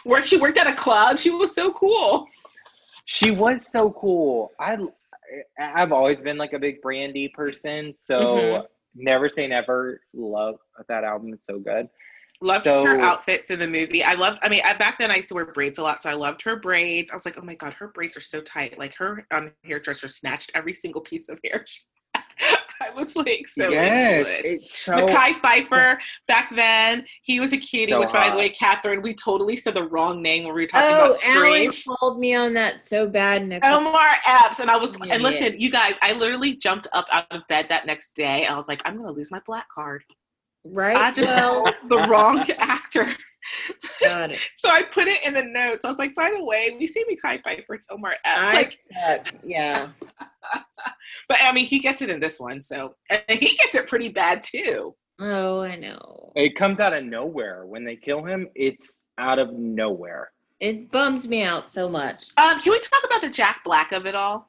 Work. She worked at a club. She was so cool. She was so cool. I I've always been like a big Brandy person, so Mhm. never say never. Love that album is so good. Loved So- her outfits in the movie. I love. I mean, I, back then I used to wear braids a lot, so I loved her braids. I was like, oh my god, her braids are so tight. Like her um, hairdresser snatched every single piece of hair. she had. I was like so yes, into it. it's so Mekhi Phifer back then, he was a cutie. So which, by the way, Catherine, we totally said the wrong name when we were talking Oh, about Scream. Alan called me on that so bad, Nicole. Omar Epps, and I was, Yeah, and listen, you guys, I literally jumped up out of bed that next day. I was like, I'm gonna lose my black card. right? I just well, the wrong actor. Got it. So I put it in the notes. I was like, by the way, we see Mekhi Phifer, it's Omar Epps. I Like, suck. Yeah. but I mean, he gets it in this one, so and he gets it pretty bad too. Oh, I know. It comes out of nowhere. When they kill him, it's out of nowhere. It bums me out so much. Um, can we talk about the Jack Black of it all?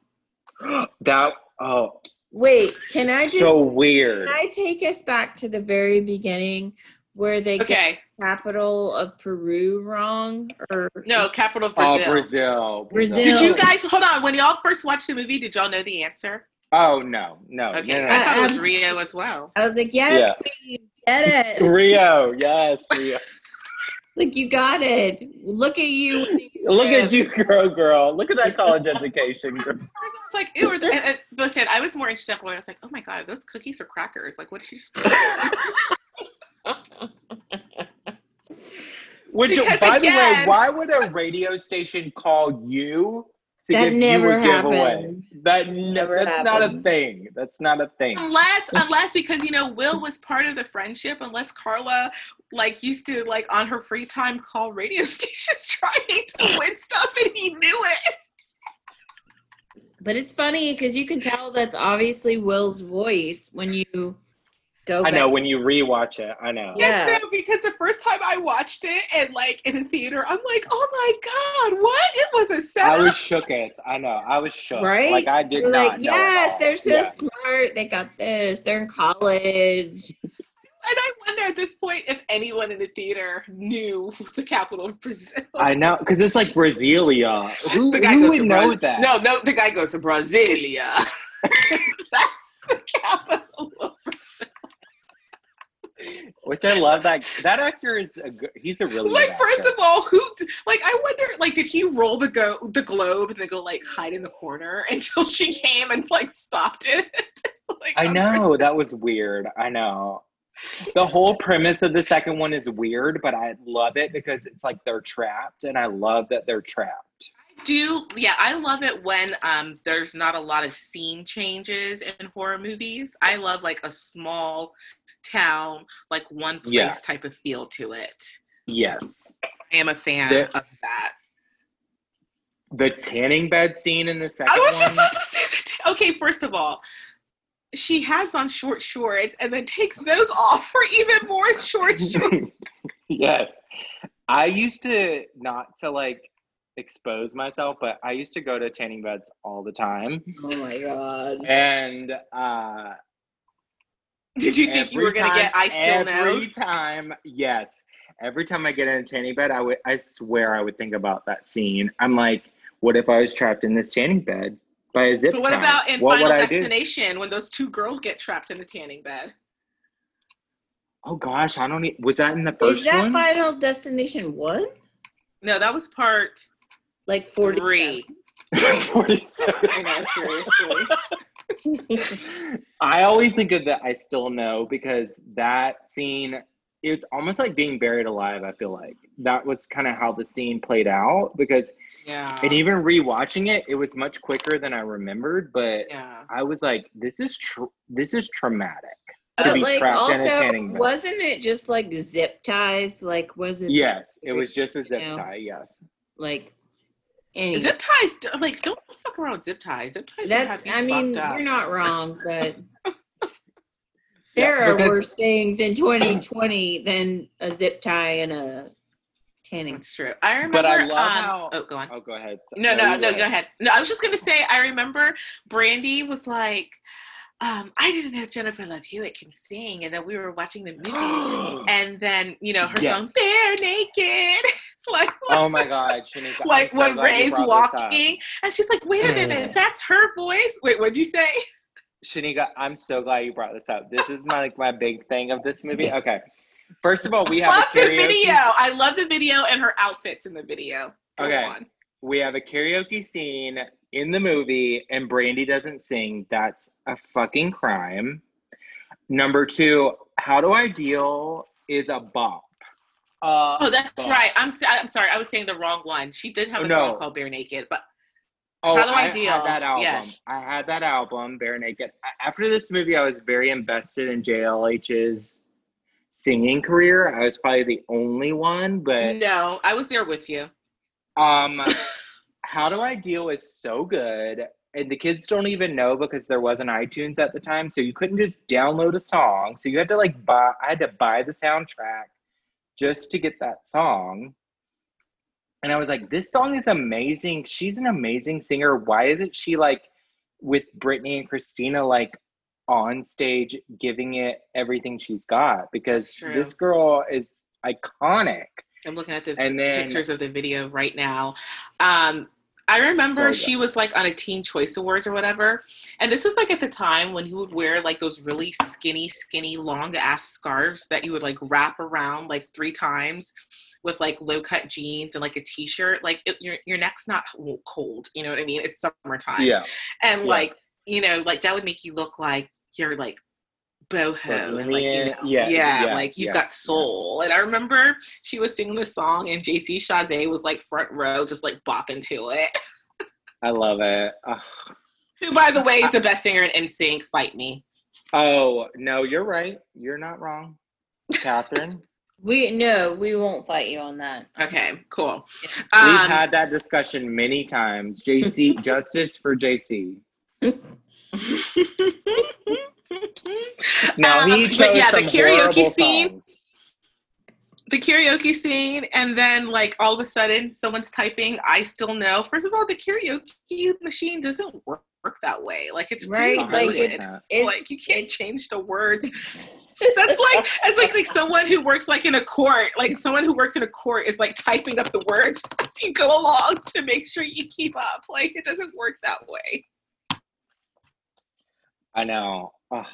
that oh Wait, can I just so weird. can I take us back to the very beginning where they get Okay, capital of Peru wrong? Or no, capital of Oh, Brazil. Brazil. Brazil. Did you guys hold on? When y'all first watched the movie, did y'all know the answer? Oh no, no. Okay, no, no, I no. thought it was Um, Rio as well. I was like, yes, Yeah. queen, get it. Rio, yes, Rio. Like you got it. Look at you. Look at you, girl, girl. Look at that college education. girl. It's like, ew. And, and, listen, I was more interested. in I was like, oh my god, those cookies are crackers. Like, what did she? Just Which, Because by the way, why would a radio station call you to That give never you a giveaway? happened. That Never that's not a thing. That's not a thing. unless, unless because you know Will was part of the friendship. Unless Karla like used to like on her free time call radio stations trying to win stuff, and he knew it. But it's funny because you can tell that's obviously Will's voice when you go I back. know when you rewatch it. I know. Yeah. Yes, so because the first time I watched it and like in a theater, I'm like, oh my god, what? It was a setup. I was shook it. I know. I was shook. Right? Like I did You're not like, know at yes, all. they're so Yeah. smart. They got this. They're in college. And I wonder at this point if anyone in the theater knew the capital of Brazil. I know because it's like Brasilia. Who, The guy who goes would to know Braz- that? No, no, the guy goes to Brasilia. That's the capital. of- Which I love that that actor is a good, he's a really Like, first of all, who? Like, I wonder. Like, did he roll the go the globe and then go like hide in the corner until she came and like stopped it? like, I know that was weird. I know. The whole premise of the second one is weird, but I love it because it's like they're trapped, and I love that they're trapped. Do yeah i love it when um there's not a lot of scene changes in horror movies. I love like a small town like one place Yeah. type of feel to it. Yes, i am a fan There- of that. The tanning bed scene in the second i was one. just about to say that okay first of all she has on short shorts and then takes those off for even more short shorts. Yes, I used to not to like expose myself, but I used to go to tanning beds all the time, Oh my god. and uh did you think you were Every gonna get time- i still know Every time, yes. Every time I get in a tanning bed, I would I swear I would think about that scene. I'm like, what if I was trapped in this tanning bed by a zip but what tie? about in what final would I do? destination when those two girls get trapped in the tanning bed Oh gosh, I don't. E- was that in the first? Is that one? Final Destination one? no that was part Like 40 three Forty-seven. I know, seriously. I always think of that. I still know because that scene. It's almost like being buried alive. I feel like that was kind of how the scene played out because, Yeah. and even rewatching it, it was much quicker than I remembered. But yeah. I was like, this is tr- this is traumatic to But be like trapped also, in a tanning bed. wasn't it just like zip ties? Like was it yes, it was just a zip You know? tie. Yes. like any Zip ties, like, don't fuck around with zip ties. Zip ties. That's have you I mean, up. you're not wrong, but Yeah, there are because- worse things in 2020 than a zip tie and a tanning. That's true. I remember. But I love um, how- Oh, go on. Oh, go ahead. No, no, you no, go ahead. No, I was just gonna say. I remember Brandy was like, um, "I didn't know Jennifer Love Hewitt can sing," and then we were watching the movie, and then you know her Yeah. song "Bare Naked," like oh my God, Shanika. I'm like so when glad you Ray's brought this up. walking, and she's like, "Wait a minute, that's her voice." Wait, what'd you say? Shanika, I'm so glad you brought this up. This is my like my big thing of this movie. Okay. First of all, we have love a the video. I love the video and her outfits in the video. Go Okay. on. We have a karaoke scene in the movie, and Brandy doesn't sing. That's a fucking crime. Number two, how do I deal is a bop. Uh, Oh, that's bop. right. I'm I'm sorry. I was saying the wrong one. She did have a no. song called Bare Naked, but Oh, How Do I had Deal? that album. Yes. I had that album, Bare Naked. After this movie, I was very invested in JLH's singing career. I was probably the only one, but no, I was there with you. um, How Do I Deal is so good. And the kids don't even know because there wasn't iTunes at the time, so you couldn't just download a song. So you had to like buy. I had to buy the soundtrack just to get that song. And I was like, this song is amazing. She's an amazing singer. Why isn't she like with Brittany and Christina like on stage giving it everything she's got? Because this girl is iconic. I'm looking at the then pictures of the video right now. Um, I remember she was like on a Teen Choice Awards or whatever. And this was like at the time when you would wear like those really skinny, skinny, long ass scarves that you would like wrap around like three times with like low cut jeans and like a t shirt. Like it, your, your neck's not cold. You know what I mean? It's summertime. Yeah. And Yeah. like, you know, like that would make you look like you're like boho and like you know, Yeah, yeah, yeah, like you've yeah, got soul. And I remember she was singing this song and JC Chasez was like front row, just like bopping to it. I love it. Ugh. Who, by the way, is the best singer in NSYNC. Fight me. Oh no, you're right. You're not wrong, Catherine. We no, we won't fight you on that. Okay, cool. We've Um, had that discussion many times. JC, justice for JC. No, he Um, chose but yeah, the karaoke scene, songs. the karaoke scene, and then like all of a sudden someone's typing, I still know. First of all, the karaoke machine doesn't work, work that way. Like it's Right, pre like, loaded. it's- It's, like you can't change the words. That's like as like like someone who works like in a court, like someone who works in a court is like typing up the words as you go along to make sure you keep up. Like it doesn't work that way. I know. Ugh.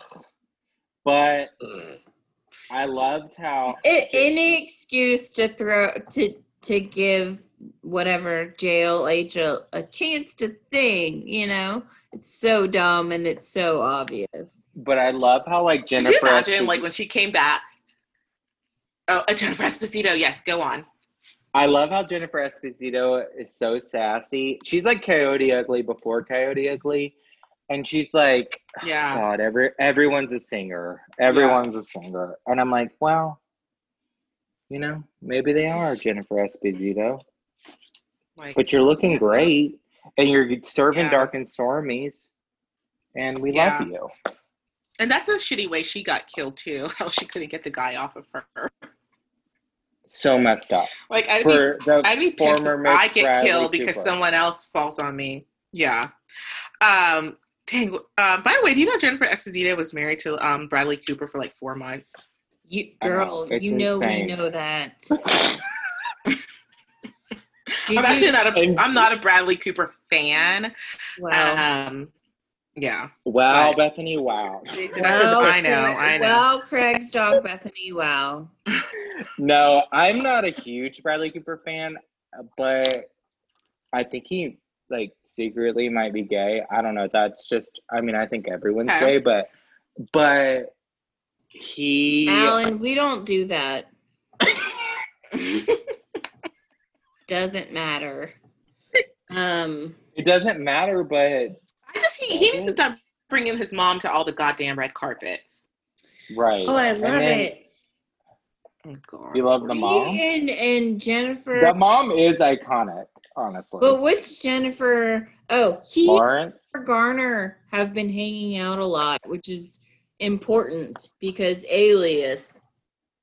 But I loved how it, JC any excuse to throw to to give whatever JLH a, a chance to sing, you know, it's so dumb and it's so obvious. But I love how like Could Jennifer. you imagine Esposito- like when she came back? Oh, uh, Jennifer Esposito. Yes, go on. I love how Jennifer Esposito is so sassy. She's like Coyote Ugly before Coyote Ugly, and she's like, Yeah. God, every everyone's a singer. Everyone's a singer, and I'm like, well, you know, maybe they are Jennifer Esposito, Like, but you're looking great, and you're serving Yeah. dark and stormies, and we Yeah. love you. and that's a shitty way she got killed too. How she couldn't get the guy off of her. So messed up Like I'd be, for the I'd be pissed former if I get Bradley killed because someone else falls on me. Yeah. Um. Dang. Um. By the way, do you know Jennifer Esposito was married to um Bradley Cooper for like four months? You I know, girl, you know insane. we know that. I'm actually not a. And- I'm not a Bradley Cooper fan. wow. Um. Yeah. wow, But- Bethany, wow. Wow, I know. I know. Wow, Craig's dog Bethany. Wow. No, I'm not a huge Bradley Cooper fan, but I think he like secretly might be gay. I don't know. That's just I mean, I think everyone's Okay. gay, but but he Alan, we don't do that. Doesn't matter. Um, it doesn't matter, but I just he, he needs to stop bringing his mom to all the goddamn red carpets. right. oh, I love then it. Oh God. You love the He mom? and and Jennifer. The mom is iconic, honestly. But which Jennifer? Oh, he Lawrence. Garner have been hanging out a lot, which is important because Alias.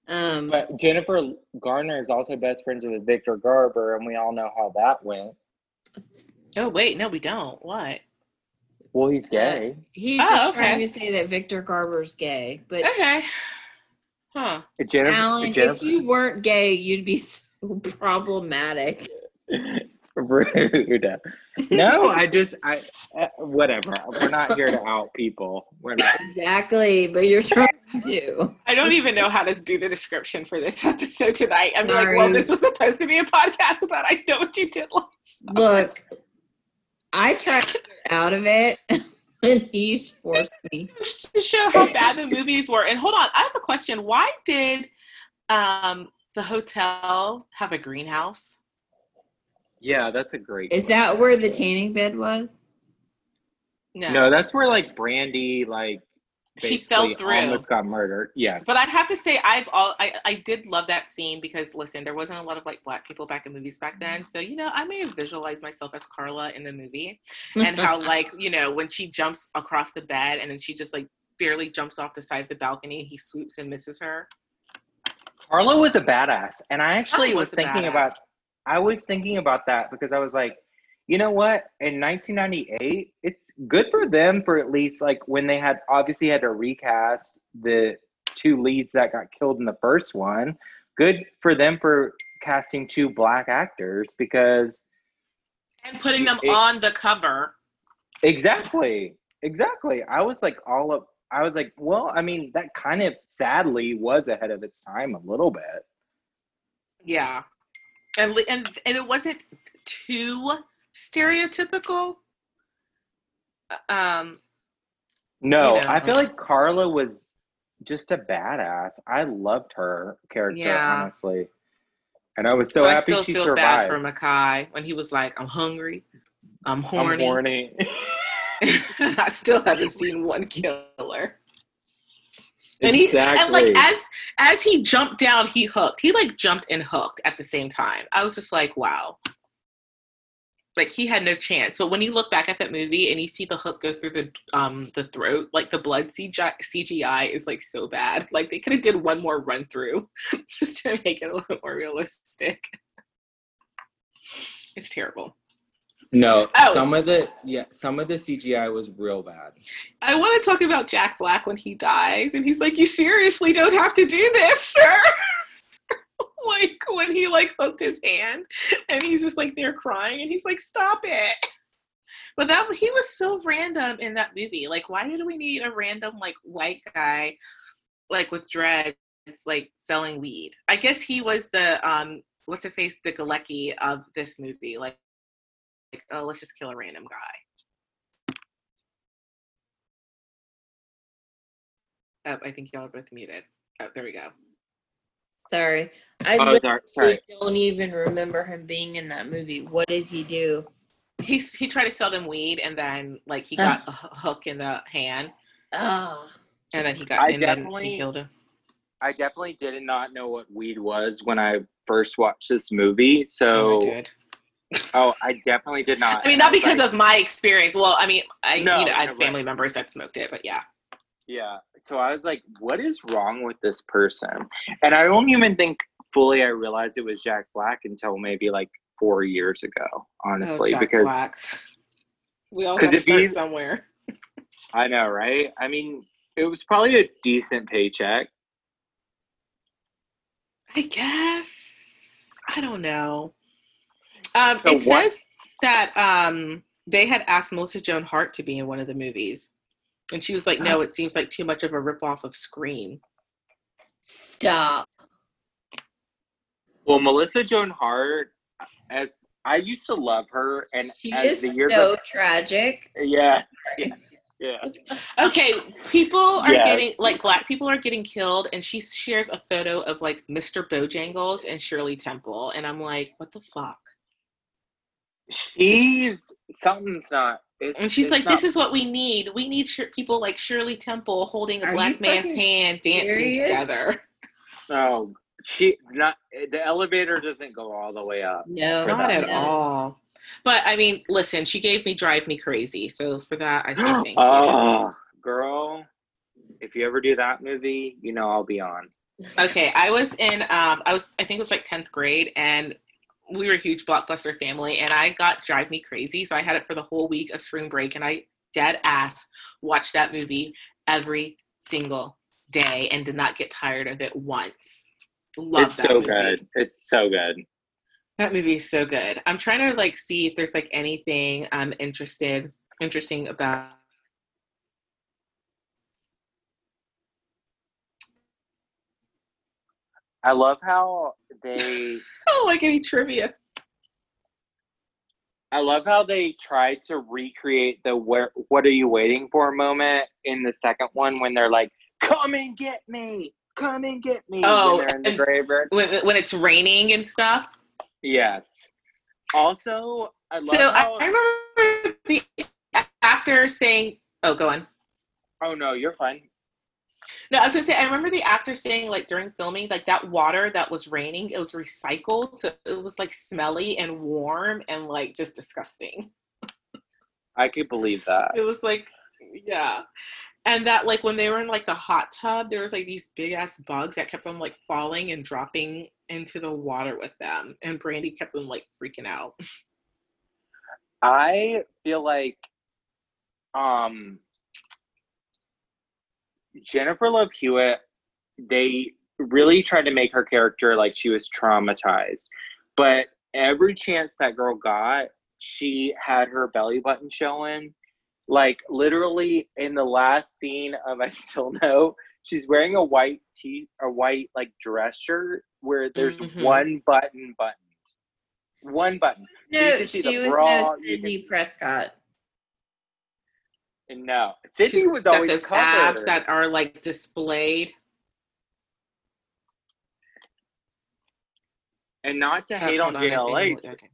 Um, But Jennifer Garner is also best friends with Victor Garber, and we all know how that went. Oh wait, no, we don't. What? Well, he's gay. he's Oh, just okay. trying to say that Victor Garber's gay. But Okay. Huh. Jennifer, Alan, Jennifer, if you weren't gay, you'd be so problematic. Rude. No, I just I uh, whatever. We're not here to out people. We're not. Exactly, but you're trying to. I don't even know how to do the description for this episode tonight. I'm like, well, this was supposed to be a podcast about I know what you did last summer. Look, I tried to get out of it, and he's forced me. to show how bad the movies were. And hold on, I have a question. Why did um, the hotel have a greenhouse? Yeah, that's a great. Is that where the tanning bed was? No. No, that's where like Brandy like She fell basically through. Almost got murdered. Yeah, But I'd have to say I've all I, I did love that scene because listen, there wasn't a lot of like black people back in movies back then. So, you know, I may have visualized myself as Karla in the movie and how like, you know, when she jumps across the bed and then she just like barely jumps off the side of the balcony, he swoops and misses her. Karla was a badass, and I actually Karla was, was thinking badass. about. I was thinking about that because I was like, you know what? In 1998, it's good for them for at least like when they had obviously had to recast the two leads that got killed in the first one. Good for them for casting two black actors because And putting them It- on the cover. Exactly. Exactly. I was like all up I was like, well, I mean, that kind of sadly was ahead of its time a little bit. Yeah. And and and it wasn't too stereotypical. Um No, You know. I feel like Karla was just a badass. I loved her character, Yeah. honestly. And I was so but I happy still she feel bad survived. for Mekhi when he was like, I'm hungry, I'm I'm horny. horny. I still haven't seen one killer. And he and like as as he jumped down, he hooked. He like jumped and hooked at the same time. I was just like, wow. Like he had no chance. But when you look back at that movie and you see the hook go through the um the throat, like the blood CGI, CGI is like so bad. Like they could have did one more run through just to make it a little more realistic. It's terrible. No, Oh. some of the yeah, some of the CGI was real bad. I want to talk about Jack Black when he dies, and he's like, "You seriously don't have to do this, sir." like when he like hooked his hand, and he's just like there crying, and he's like, "Stop it!" But that he was so random in that movie. Like, why did we need a random like white guy, like with dreads, like selling weed? I guess he was the um, what's the face, the Galecki of this movie. Like, like, oh, let's just kill a random guy. Oh, I think y'all are both muted. Oh, there we go. Sorry. I Oh, literally sorry. sorry. don't even remember him being in that movie. What did he do? He he tried to sell them weed, and then like he got a hook in the hand, Oh, and then he got I and then definitely- he killed him. I definitely did not know what weed was when I first watched this movie. Oh, So, I did. Oh, I definitely did not. I mean, not because like, of my experience. Well, I mean, I No, you know, I no, had right. family members that smoked it, but yeah. Yeah. So I was like, what is wrong with this person? And I don't even think fully I realized it was Jack Black until maybe like four years ago, honestly, oh, Jack because Black. we all have to start somewhere. I know, right? I mean, it was probably a decent paycheck. I guess I don't know. Um, So it what- says that um, they had asked Melissa Joan Hart to be in one of the movies, and she was like, "No, it seems like too much of a ripoff of Scream." stop. Well, Melissa Joan Hart, as I used to love her, and She as is the years so go- tragic. yeah, yeah, yeah. Okay, people are Yes. getting like black people are getting killed, and she shares a photo of like Mr. Bojangles and Shirley Temple, and I'm like, what the fuck? She's something's not. It's, And she's like, not- this is what we need. We need sh- people like Shirley Temple holding a black man's fucking hand, dancing together. Oh, she not the elevator doesn't go all the way up. No, Not at no. all. But I mean, listen, she gave me drive me crazy. So for that, I say thank you. oh, girl, if you ever do that movie, you know I'll be on. Okay, I was in um I was I think it was like 10th grade and we were a huge blockbuster family and I got Drive Me Crazy. So I had it for the whole week of spring break and I dead ass watched that movie every single day and did not get tired of it once. Love it's that so movie. good. It's so good. That movie is so good. I'm trying to like see if there's like anything I'm interested interesting about I love how they. oh like any trivia. I love how they tried to recreate the where what are you waiting for moment in the second one when they're like, Come and get me, come and get me Oh, when they're in the graveyard. When when it's raining and stuff. Yes. Also, I love So how I remember the actor saying, "Oh, go on." Oh no, you're fine. No, I was gonna say I remember the actor saying like during filming, like that water that was raining, it was recycled, so it was like smelly and warm and like just disgusting. I could believe that. It was like, yeah, and that like when they were in like the hot tub, there was like these big ass bugs that kept on like falling and dropping into the water with them, and Brandy kept them like freaking out. I feel like um Jennifer Love Hewitt, they really tried to make her character like she was traumatized. But every chance that girl got, she had her belly button showing. Like literally in the last scene of I Still Know, she's wearing a white t a white like dress shirt where there's Mhm. one button buttoned. One button. No, she was bra, no Sidney can- Prescott. No. Sidney She's was always those covered. abs that are like displayed. and not to Oh, hate on JLH. okay.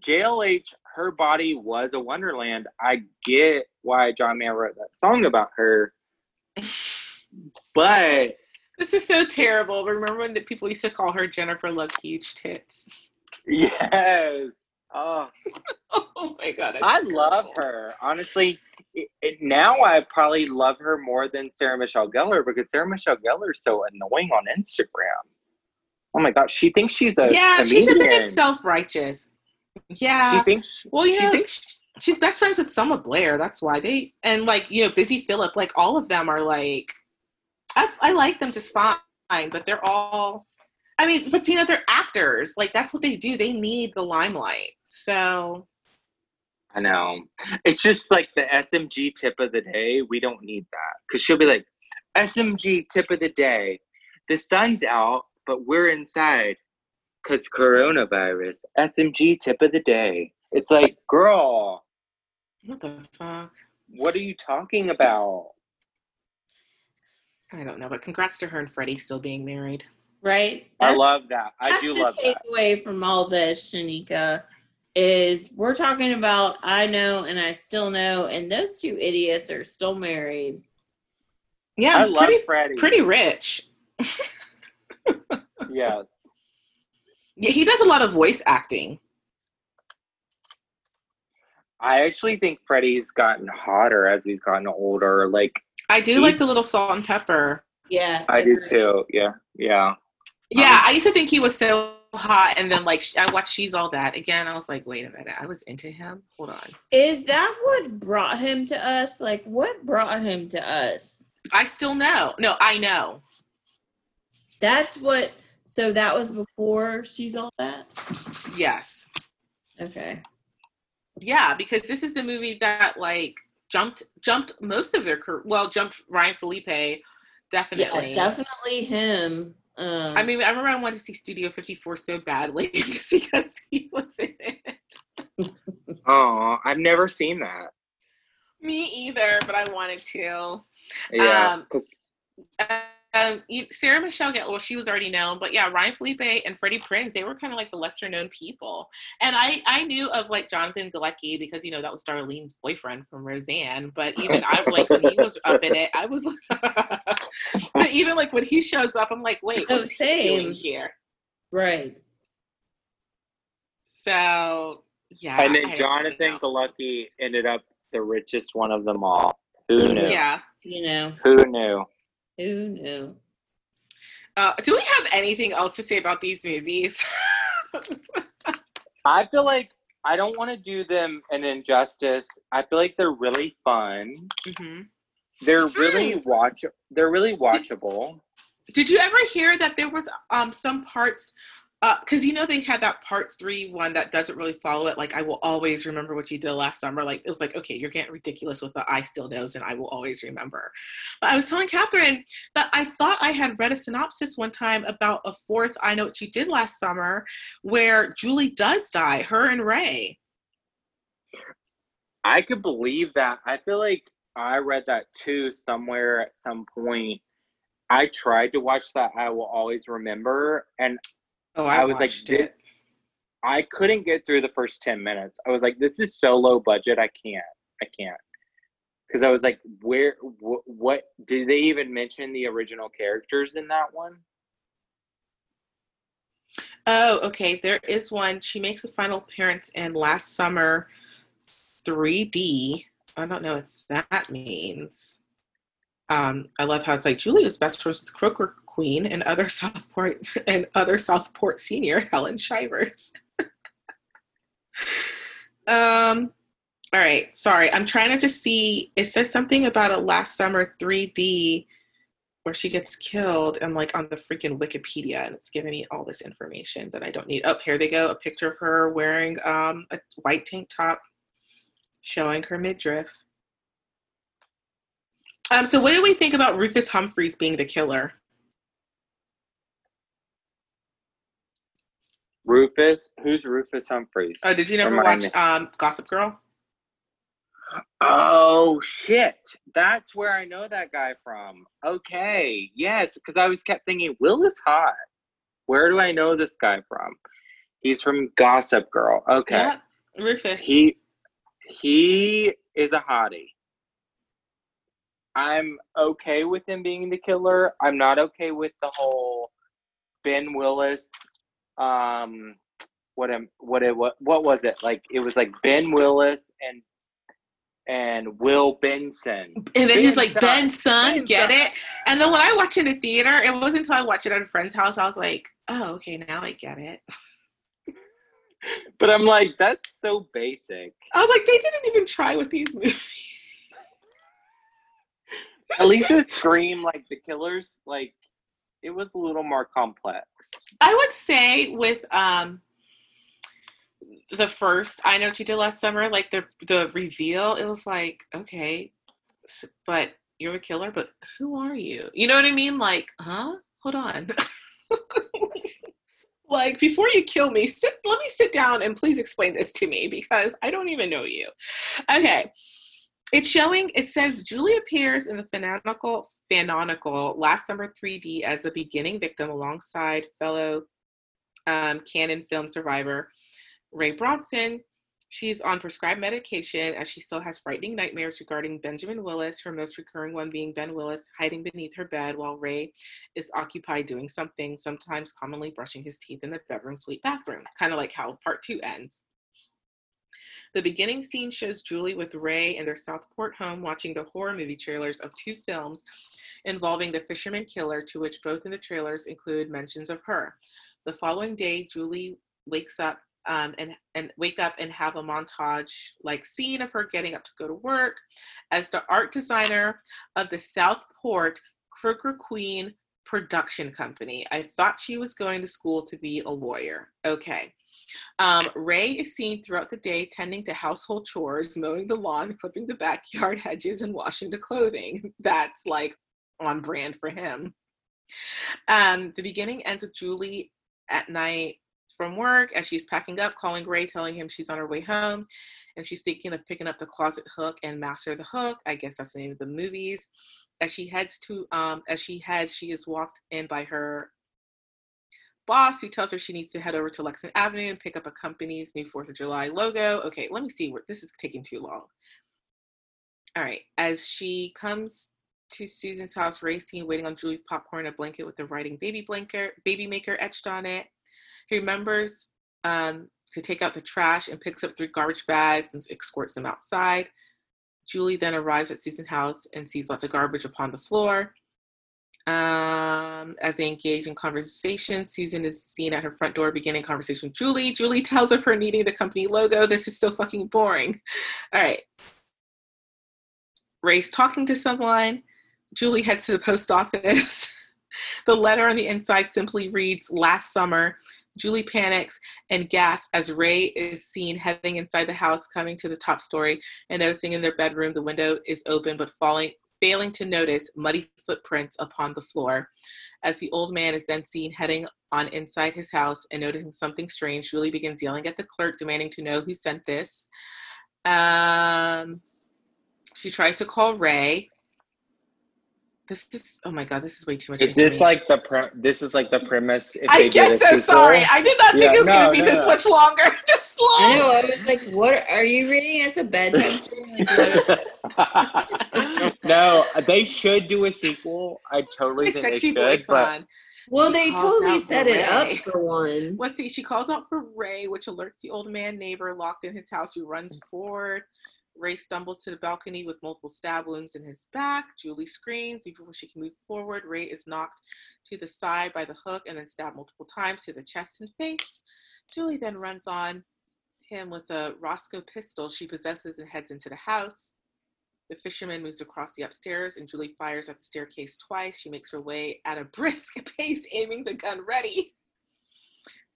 JLH, her body was a wonderland. I get why John Mayer wrote that song about her, but This is so terrible. Remember when the people used to call her Jennifer Love Huge Tits? yes, oh, Oh my god, I love her. Honestly, it, it, now I probably love her more than Sarah Michelle Gellar because Sarah Michelle Gellar is so annoying on Instagram. Oh my god, she thinks she's a Yeah, she's a comedian. bit self-righteous. Yeah. She thinks well, you know, thinks she's best friends with Selma Blair. That's why they and like you know, Busy Philipps. Like all of them are like, I I like them just fine, but they're all. I mean, but you know, they're actors. Like that's what they do. They need the limelight. So I know. It's just like the SMG tip of the day. We don't need that because she'll be like, SMG tip of the day. The sun's out, but we're inside because coronavirus. SMG tip of the day. It's like, girl, what the fuck? what are you talking about? I don't know, but congrats to her and Freddie still being married. Right? I love that. I that's do the love that. takeaway from all this, Shanika, is we're talking about I know and I still know, and those two idiots are still married. Yeah, I love pretty Freddie. pretty rich. Yes. Yeah, he does a lot of voice acting. I actually think Freddie's gotten hotter as he's gotten older. Like, I do like the little salt and pepper. Yeah. I do too. Yeah. Yeah. Yeah, um, I used to think he was so hot, and then like I watched She's All That again. I was like, wait a minute, I was into him. Hold on, Is that what brought him to us? Like, what brought him to us? I still know. No, I know. That's what. So that was before she's all that. Yes, Okay. yeah, because this is the movie that like jumped jumped most of their career. Well, jumped Ryan Phillippe, definitely. Yeah, definitely him. Um, I mean, I remember I wanted to see Studio 54 so badly just because he was in it. Oh, I've never seen that. Me either, but I wanted to. Yeah. Um, 'cause- um, Sarah Michelle Gellar, well, she was already known, but yeah, Ryan Phillippe and Freddie Prinze, they were kind of like the lesser known people. And I, I knew of like Jonathan Galecki because you know that was Darlene's boyfriend from Roseanne. But even I like when he was up in it, I was. but even like when he shows up, I'm like, wait, what's he doing here? right. So yeah, and then I don't Jonathan really know. Galecki ended up the richest one of them all. Who knew? Yeah. You know, Who knew? who knew? Uh, do we have anything else to say about these movies? I feel like I don't want to do them an injustice. I feel like they're really fun. hmm They're really watch. They're really watchable. Did you ever hear that there was um some parts because you know they had that part three one that doesn't really follow it like i will always remember what you did last summer like it was like okay you're getting ridiculous with the i still knows and i will always remember but i was telling catherine that i thought i had read a synopsis one time about a fourth i know what you did last summer where julie does die her and ray I could believe that. I feel like I read that too somewhere at some point. I tried to watch that. I will always remember, and oh I was like, watched "Thi- I couldn't get through the first 10 minutes. I was like, this is so low budget. I can't. I can't. Because I was like, where, wh- what, did they even mention the original characters in that one? Oh, okay. There is one. She makes a final appearance in last summer 3D. I don't know what that means. Um, I love how it's like Julie was best friends with Croaker Queen and other Southport and other Southport senior Helen Shivers. um, all right. Sorry, I'm trying to just see. It says something about a last summer 3D where she gets killed and like on the freaking Wikipedia and it's giving me all this information that I don't need. Up oh, here they go, a picture of her wearing um, a white tank top showing her midriff. Um, so what do we think about Rufus Humphreys being the killer? Rufus? Who's Rufus Humphreys? Oh, did you never Remind watch um, Gossip Girl? Oh shit! That's where I know that guy from. Okay, yes, because I was kept thinking Will is hot. Where do I know this guy from? He's from Gossip Girl. Okay, Yeah, Rufus. he he is a hottie. I'm okay with him being the killer. I'm not okay with the whole Ben Willis. Um, what am what it what what was it like? It was like Ben Willis and and Will Benson. and then he's like, Ben Ben, son, Ben, get son." it? And then when I watched it in the theater, it wasn't until I watched it at a friend's house, I was like, oh, okay, now I get it. But I'm like, that's so basic. I was like, they didn't even try with these movies. At least with Scream, like the killers, like it was a little more complex. I would say with um the first I know what you did last summer, like the the reveal, it was like, okay, but you're a killer, but who are you? You know what I mean? Like, huh? Hold on. like before you kill me, sit let me sit down and please explain this to me because I don't even know you. Okay. It's showing, it says Julie appears in the fanatical Fanonical last summer 3D as the beginning victim alongside fellow um, Canon film survivor Ray Bronson. She's on prescribed medication as she still has frightening nightmares regarding Benjamin Willis, her most recurring one being Ben Willis hiding beneath her bed while Ray is occupied doing something, sometimes commonly brushing his teeth in the bedroom suite bathroom, kind of like how part two ends. The beginning scene shows Julie with Ray in their Southport home watching the horror movie trailers of two films involving the fisherman killer, to which both in the trailers include mentions of her. The following day, Julie wakes up um, and and wake up and have a montage like scene of her getting up to go to work as the art designer of the Southport Croaker Queen production company. I thought she was going to school to be a lawyer. Okay. Um, Ray is seen throughout the day tending to household chores, mowing the lawn, clipping the backyard hedges, and washing the clothing. That's like on brand for him. Um, the beginning ends with Julie at night from work as she's packing up, calling Ray, telling him she's on her way home, and she's thinking of picking up the closet hook and master the hook. I guess that's the name of the movies. As she heads to, um, as she heads, she is walked in by her boss who tells her she needs to head over to Lexington Avenue and pick up a company's new Fourth of July logo. Okay, let me see where this is taking too long. All right, as she comes to Susan's house, Ray's seen waiting on Julie's popcorn, a blanket with the writing "baby blanker," baby maker etched on it. He remembers um, to take out the trash and picks up three garbage bags and escorts them outside. Julie then arrives at Susan's house and sees lots of garbage upon the floor. Um, as they engage in conversation, Susan is seen at her front door beginning conversation with Julie. Julie tells of her needing the company logo. This is so fucking boring. All right. Ray's talking to someone. Julie heads to the post office. the letter on the inside simply reads Last summer. Julie panics and gasps as Ray is seen heading inside the house, coming to the top story and noticing in their bedroom the window is open but falling, failing to notice muddy footprints upon the floor. As the old man is then seen heading on inside his house and noticing something strange, Julie begins yelling at the clerk, demanding to know who sent this. Um, she tries to call Ray. This is oh my god, this is way too much. Is this like the pre- this is like the premise? If I they guess so. sequel? Sorry, I did not think Yeah, it was gonna be no, this no. much longer. this I long. know. I was like, "What are you reading as a bedtime story?" Like, no, they should do a sequel. I totally My think they should. But on. Well, they totally set it up for one. Let's see. She calls out for Ray, which alerts the old man neighbor locked in his house who runs forward. Ray stumbles to the balcony with multiple stab wounds in his back. Julie screams before she can move forward. Ray is knocked to the side by the hook and then stabbed multiple times to the chest and face. Julie then runs on him with a Roscoe pistol she possesses and heads into the house. The fisherman moves across the upstairs, and Julie fires at the staircase twice. She makes her way at a brisk pace, aiming the gun ready.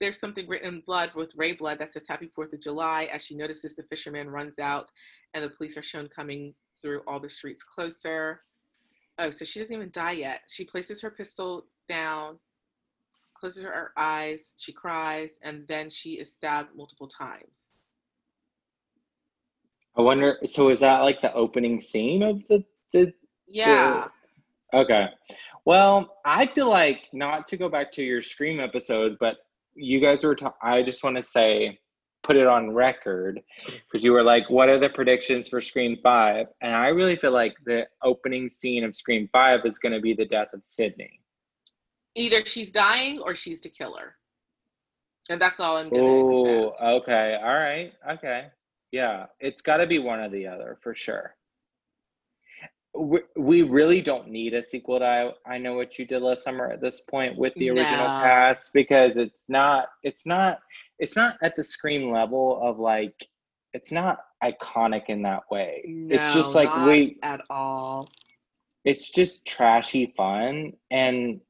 There's something written in blood with Ray blood that says Happy 4th of July as she notices the fisherman runs out and the police are shown coming through all the streets closer. Oh, so she doesn't even die yet. She places her pistol down, closes her eyes, she cries, and then she is stabbed multiple times. I wonder. So is that like the opening scene of the the? Yeah. Okay. Well, I feel like not to go back to your Scream episode, but you guys were. Ta- I just want to say, put it on record because you were like, "What are the predictions for Scream 5? And I really feel like the opening scene of Scream Five is going to be the death of Sidney. Either she's dying or she's the killer. And that's all I'm gonna Oh, accept. okay. All right. Okay. Yeah, it's got to be one or the other for sure. We, we really don't need a sequel to I, I Know What You Did Last Summer at this point with the original No. cast because it's not it's not it's not at the Scream level of like it's not iconic in that way. it's just like not we at all. it's just trashy fun and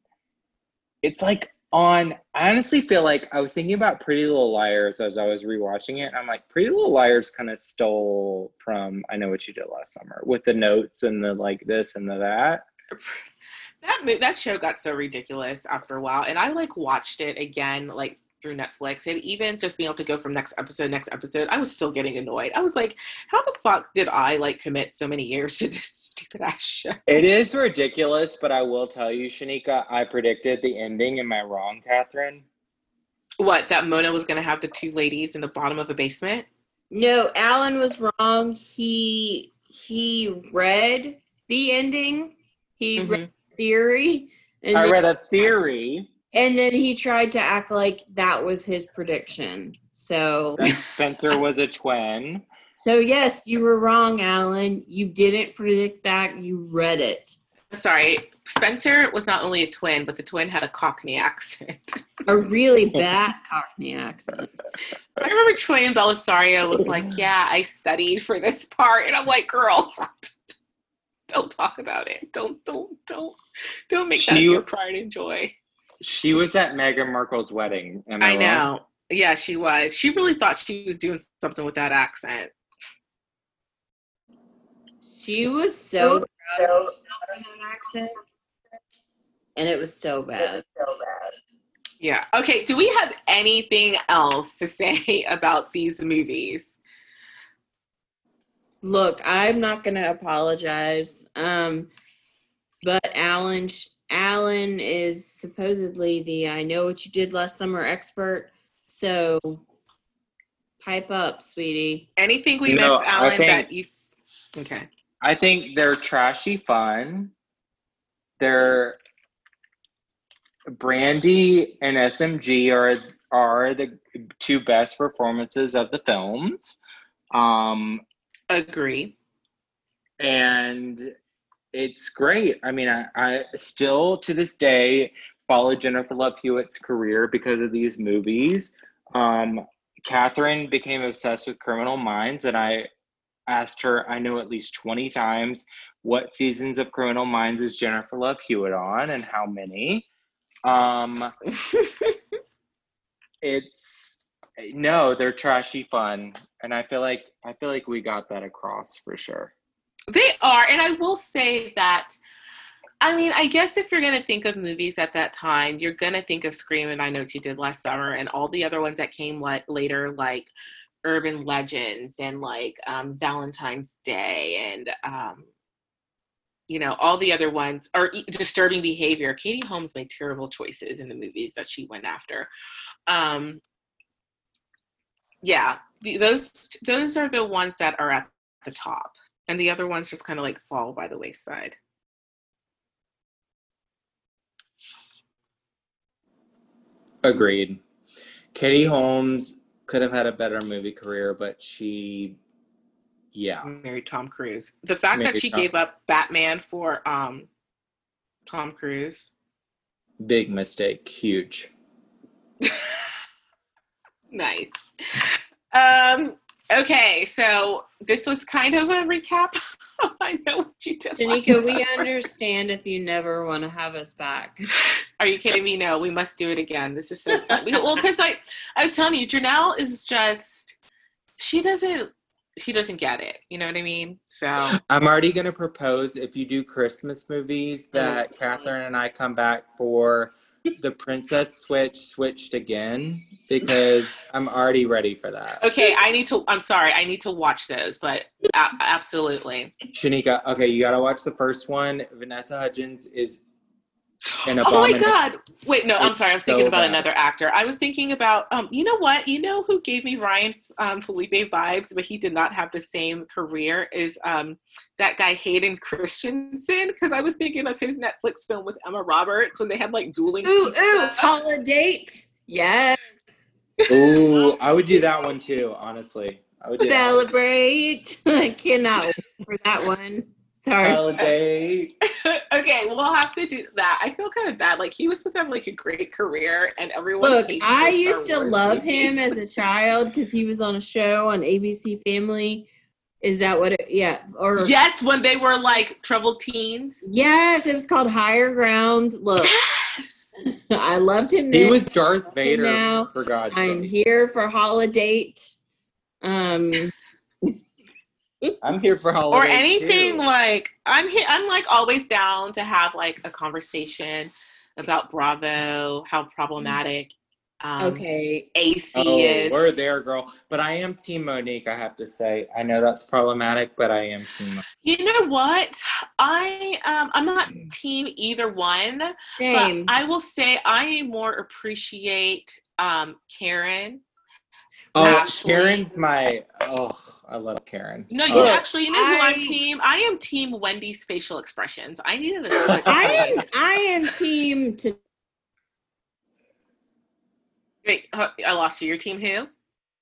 it's like on i honestly feel like i was thinking about pretty little liars as i was rewatching it i'm like pretty little liars kind of stole from i know what you did last summer with the notes and the like this and the that That that show got so ridiculous after a while, and I like watched it again like through Netflix, and even just being able to go from next episode next episode, I was still getting annoyed. I was like, how the fuck did I like commit so many years to this stupid ass show? it is ridiculous but i will tell you shanika i predicted the ending am i wrong catherine What that Mona was gonna have the two ladies in the bottom of a basement? No, Alan was wrong. He he read the ending. He read mm-hmm. the theory, and i then, read a theory and then he tried to act like that was his prediction. So that spencer was a twin so yes, you were wrong, Alan. You didn't predict that. You read it. I'm sorry, Spencer was not only a twin, but the twin had a Cockney accent. A really bad Cockney accent. I remember Troian Bellisario was like, "Yeah, I studied for this part," and I'm like, "Girl, don't talk about it. Don't, don't, don't, don't make that your pride and joy." she was at meghan markle's wedding I, I know. Yeah, she was. She really thought she was doing something with that accent. She was so proud of that accent, and it was so bad. So bad. Yeah. Okay. Do we have anything else to say about these movies? Look, I'm not gonna apologize. Um, but Alan, Alan is supposedly the I know what you did last summer expert. So pipe up, sweetie. Anything we No, missed, I Alan? think- that you? Okay. I think they're trashy fun. They're Brandy and SMG are are the two best performances of the films. Um Agree. and it's great. I mean, I, I still to this day follow Jennifer Love Hewitt's career because of these movies. Um, Catherine became obsessed with Criminal Minds, and I asked her, I know at least 20 times, what seasons of Criminal Minds is Jennifer Love Hewitt on and how many. Um, it's no, they're trashy fun, and I feel like I feel like we got that across for sure. They are, and I will say that. I mean, I guess if you're gonna think of movies at that time, you're gonna think of Scream and I Know What You Did Last Summer, and all the other ones that came like later, like Urban Legends and like um, Valentine's Day, and um, you know all the other ones or e- Disturbing Behavior. Katie Holmes made terrible choices in the movies that she went after. Um, yeah, those those are the ones that are at the top and the other ones just kind of like fall by the wayside. Agreed. Katie Holmes could have had a better movie career, but she, yeah, Married Tom Cruise. The fact that she Tom- gave up Batman for um Tom Cruise. big mistake, huge. nice. Um okay, so this was kind of a recap I know what you did. Shanika, we understand if you never want to have us back. Are you kidding me? No, we must do it again. This is so fun. well, because I, I was telling you, Janelle is just, she doesn't, she doesn't get it. You know what I mean? So I'm already gonna propose if you do Christmas movies that Catherine and I come back for the Princess Switch switched again because I'm already ready for that. okay, I need to. I'm sorry, I need to watch those, but a- absolutely. Shanika, okay, you gotta watch the first one. Vanessa Hudgens is an Oh my god! Wait, no, I'm sorry. I was thinking so about bad. another actor. I was thinking about, um, you know what? You know who gave me Ryan um, Phillippe vibes, but he did not have the same career is um, that guy Hayden Christensen. Because I was thinking of his Netflix film with Emma Roberts when they had like dueling. Ooh, pizza. ooh, holiday. Yes. Ooh, I would do that one too, honestly. I would do that one. Celebrate. I cannot wait for that one. Sorry. Holiday. okay, we'll have to do that. I feel kind of bad. Like he was supposed to have like a great career, and everyone. Look, I used to Wars love movies. him as a child because he was on a show on ABC Family. Is that what it? Yeah. Or Yes, when they were like troubled teens. yes, it was called Higher Ground. Look, Yes. I loved him. He was Darth Vader, now. for God's sake. I'm sake. here for holiday. Um, I'm here for holiday. or anything too. like I'm here. I'm like always down to have like a conversation about Bravo, how problematic um, okay. AC Oh, is. we're there, girl. But I am Team Monique, I have to say. I know that's problematic, but I am Team Monique. You know what? I um I'm not team either one, Same. but I will say I more appreciate um Karen. Oh, Ashley. Karen's my. Oh, I love Karen. No, you Oh. actually you know who I'm team. I am team Wendy's facial expressions. I needed this. I am. I am team to. Wait, I lost you. Your team who?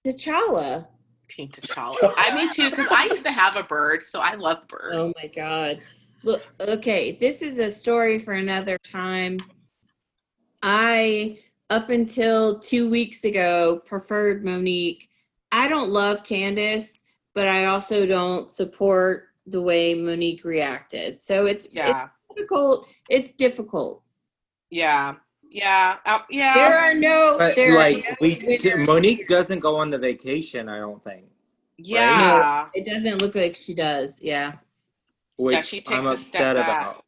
T'Challa. Team T'Challa. I mean too, because I used to have a bird, so I love birds. Oh my god. Look, okay, this is a story for another time. I up until 2 weeks ago preferred Monique. I don't love Candace, but I also don't support the way Monique reacted. So it's, yeah, it's difficult. It's difficult. yeah, yeah, uh, yeah. There are no But there are like no we, winners. Monique doesn't go on the vacation. I don't think, yeah. It doesn't look like she does. Yeah. which she takes I'm a upset step back. about.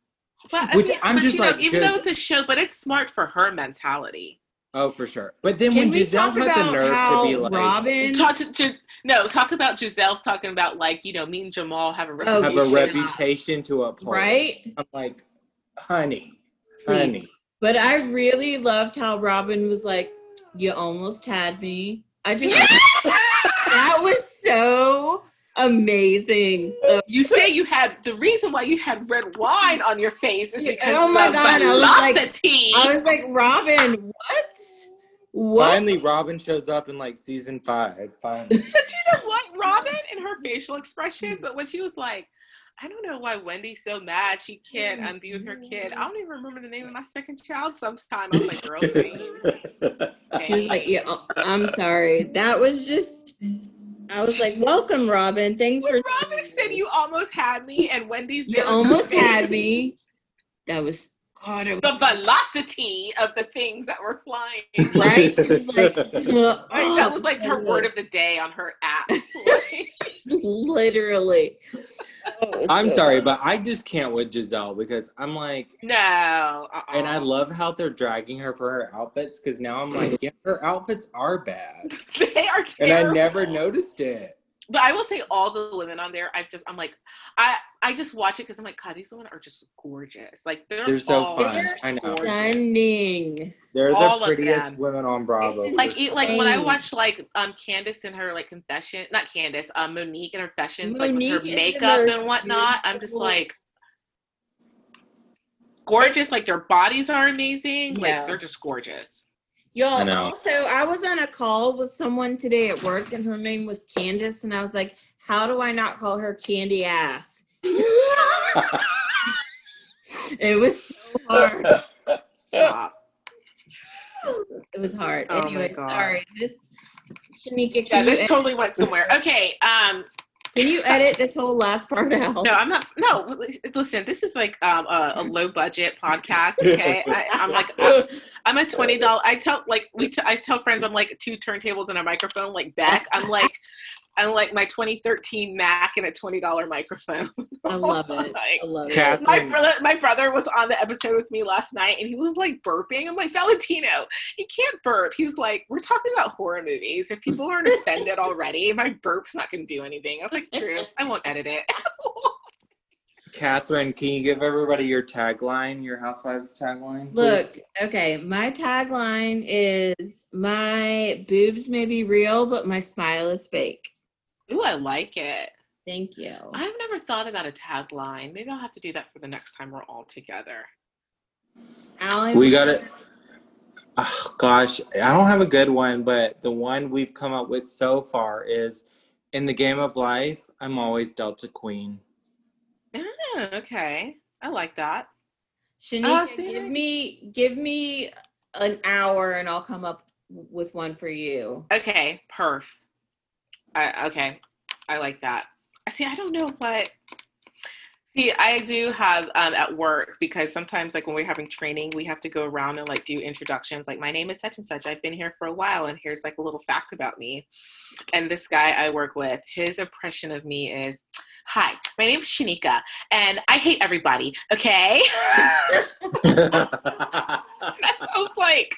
But, I mean, I'm but, just you know, like, even though it's a show, but it's smart for her mentality. Oh, for sure. But then Can when Gizelle had the nerve to be like, Robyn Talk to, to no, talk about Gizelle's talking about like you know me and Jamal have a Oh, have reputation. a reputation to uphold, right? I'm like, honey, Please. honey. But I really loved how Robyn was like, "You almost had me." I just that was so amazing. Uh, You say you had the reason why you had red wine on your face is because oh my of God, I was like- velocity. I was like, "Robyn, what? What?" Finally, Robyn shows up in like season five. Finally. But you know what, Robyn and her facial expressions, but when she was like, I don't know why Wendy's so mad she can't um, be with her kid. I don't even remember the name of my second child sometime. I was like, girl, same. He was like, "Yeah, uh, I'm sorry." That was just. I was like, "Welcome, Robyn. Thanks When for." Robyn said you almost had me and Wendy's You there with almost had me. That was God. It The was velocity of the things that were flying. right. She was like, Right, that was like her word of the day on her app. literally. Oh, I'm so sorry, but I just can't with Gizelle because I'm like, no. Uh-uh. and I love how they're dragging her for her outfits because now I'm like, yeah, her outfits are bad, they are and I never noticed it. But I will say all the women on there, I just I'm like I I just watch it because I'm like, God, these women are just gorgeous. Like they're They're so fun. They're I know. gorgeous. Stunning. They're the All of prettiest women on Bravo. It's Like for e- like when I watch like um Candace and her like confession, not Candace, um Monique and her confessions, like with her makeup and whatnot. I'm just like gorgeous. Like their bodies are amazing. Yeah. Like they're just gorgeous. Y'all, I know. also, I was on a call with someone today at work, and her name was Candace, and I was like, "How do I not call her Candy Ass?" It was so hard. Stop. It was hard. Oh my anyway, God. sorry. This Shanika, Yeah, this you totally went somewhere. Okay, um, Can you edit this whole last part out? No, I'm not. No, listen. This is like um, a, a low budget podcast. Okay, I, I'm like I'm, I'm a twenty uh, dollar. I tell like we. T- I tell friends I'm like two turntables and a microphone. Like Beck, I'm like I'm like my 2013 Mac and a twenty dollar microphone. I love it. Like, I love it. Cat- my brother, my brother was on the episode with me last night, and he was like burping. I'm like, Valentino, you can't burp. He was like, we're talking about horror movies. If people aren't offended already, my burp's not going to do anything. I was like, true. I won't edit it. Catherine, can you give everybody your tagline, your Housewives tagline? Look, okay, my tagline is my boobs may be real, but my smile is fake. Ooh, I like it. Thank you. I've never thought about a tagline. Maybe I'll have to do that for the next time we're all together. Alan, We got it. Oh, gosh, I don't have a good one, but the one we've come up with so far is in the game of life, I'm always Delta Queen. Oh, okay. I like that. Shanika, Oh, see? give me give me an hour and I'll come up with one for you. Okay, perf. I, okay, I like that. I See, I don't know what. See, I do have um, at work because sometimes, like when we're having training, we have to go around and like do introductions. Like, my name is such and such. I've been here for a while, and here's like a little fact about me. And this guy I work with, his impression of me is, "Hi, my name's Shanika, and I hate everybody." Okay. I was like,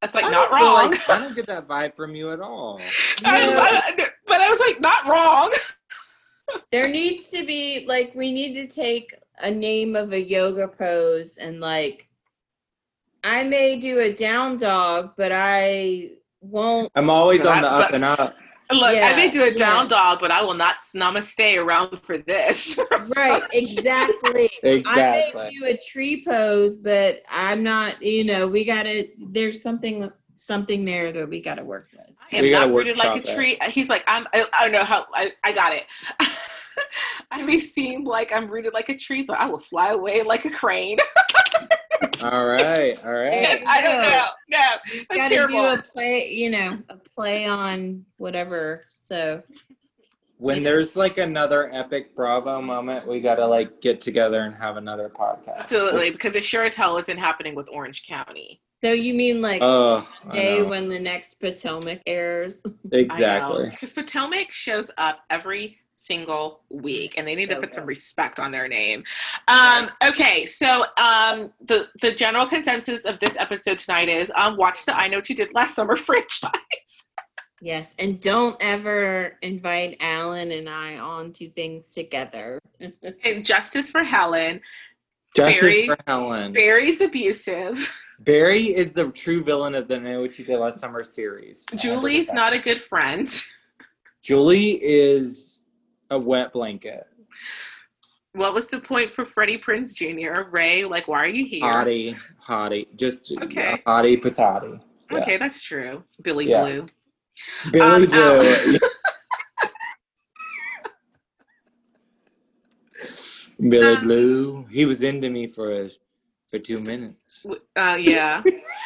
that's like I not don't wrong. like- I don't get that vibe from you at all. I- No. I- but I was like, not wrong. There needs to be like we need to take a name of a yoga pose and like I may do a down dog, but I won't I'm always on the up but- and up. Look, I may do a down yeah. dog, but I will not namaste around for this. right, exactly. exactly. I Exactly. may do a tree pose, but I'm not, you know, we gotta there's something something there that we gotta work with. I am We not rooted like a workshop tree. He's like, I'm. I, I don't know how. I, I got it. I may seem like I'm rooted like a tree, but I will fly away like a crane. All right, all right. I don't know. No, You that's gotta terrible. do a play, you know, a play on whatever. So When there's like another epic Bravo moment, we gotta like get together and have another podcast. Absolutely, because it sure as hell isn't happening with Orange County. so you mean like Oh, day when the next Potomac airs? exactly. Because Potomac shows up every single week, and they need to So put some respect on their name. Um, okay, so um, the the general consensus of this episode tonight is um, watch the I Know What You Did Last Summer franchise. Yes, and don't ever invite Alan and I on to things together. and Justice for Helen. Justice Barry- for Helen. Barry's abusive. Barry is the true villain of the I Know What You Did Last Summer series. Julie's not a good friend. Julie is a wet blanket. What was the point for Freddie Prinze Jr.? Ray, like, why are you here? Hottie, hottie, just Okay. hottie patati. yeah. Okay, that's true. Billy Yeah. Blue. Billy Um, Blue. Billy Um, Blue. He was into me for for two minutes. Uh, yeah.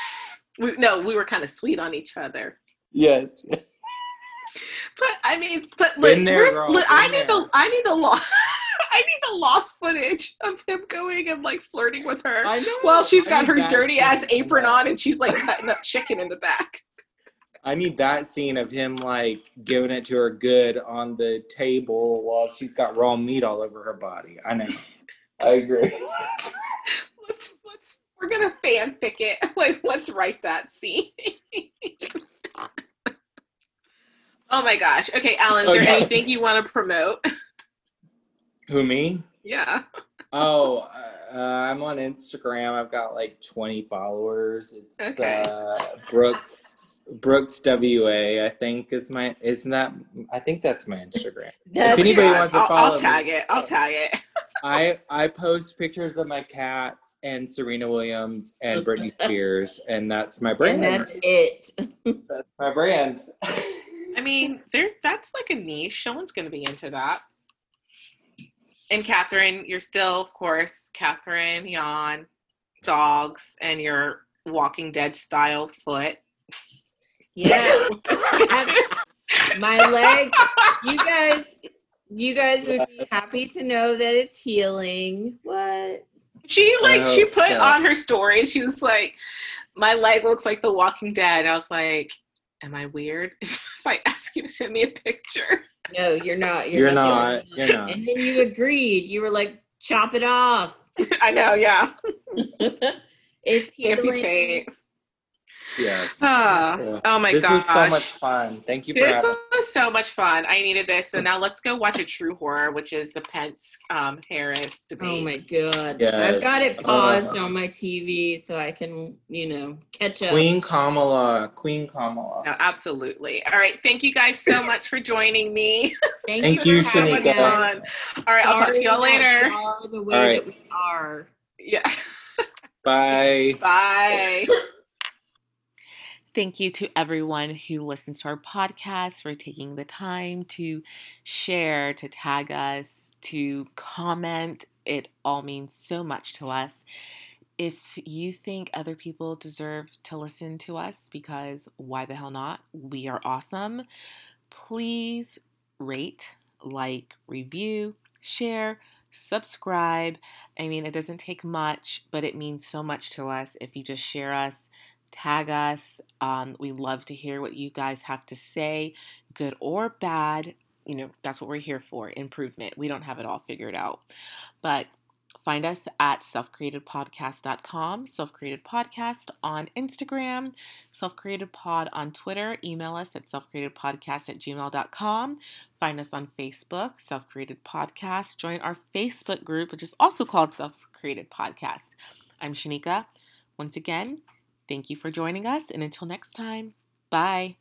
we, no, we were kind of sweet on each other. Yes. But I mean, but look, there, where's- girl, look, I need there. the I need the lost I need the lost footage of him going and like flirting with her I know. while she's got her dirty ass apron on and she's like cutting up chicken in the back. I need that scene of him like giving it to her good on the table while she's got raw meat all over her body. I know. I agree. Let's, let's we're gonna fanfic it. Like, let's write that scene. Oh my gosh. Okay, Alan, is there Okay. anything you want to promote? Who me? yeah. Oh, uh, I'm on Instagram. I've got like 20 followers. It's Okay. uh, Brooks Brooks WA. I think is my isn't that? I think that's my Instagram. That's anybody Yeah, wants to I'll, follow I'll tag me- it. I'll tag it. I I post pictures of my cats and Serena Williams and Britney Spears, and that's my and brand. that's it. That's my brand. I mean, there that's like a niche. No one's gonna be into that. And Catherine, you're still, of course, Catherine, Jan, dogs, and your Walking Dead style foot. Yeah, With the stitches. my leg. You guys, You guys would be happy to know that it's healing. What? She like she oh, put so. on her story. She was like, "My leg looks like The Walking Dead." I was like, "Am I weird if I ask you to send me a picture?" No, you're not. You're the not. only one. You're not. And then you agreed. You were like, chop it off. I know, yeah. it's healing. Amputate. Yes. Ah, Yeah. oh my God. this gosh. was so much fun. Thank you for This having was so much fun. I needed this. So now let's go watch a true horror, which is the Pence um, Harris debate. Oh my god. Yes. I've got it Uh, paused on my TV so I can, you know, catch up. Queen Kamala. Queen Kamala. No, absolutely. All right. Thank you guys so much for joining me. Thank you, so much Shanika. fun. All right. I'll talk to y'all later. we are the way All right. that we are. Yeah. Bye. Bye. Thank you to everyone who listens to our podcast for taking the time to share, to tag us, to comment. It all means so much to us. If you think other people deserve to listen to us, because why the hell not? We are awesome. Please rate, like, review, share, subscribe. I mean, it doesn't take much, but it means so much to us if you just share us tag us. Um, we love to hear what you guys have to say, good or bad. You know, that's what we're here for improvement. We don't have it all figured out. But find us at selfcreatedpodcast.com, self created podcast on Instagram, self created on Twitter. Email us at selfcreatedpodcast at gmail.com. Find us on Facebook, Self Created Podcast. Join our Facebook group, which is also called Self Created Podcast. I'm Shanika. Once again, Thank you for joining us, and until next time, bye.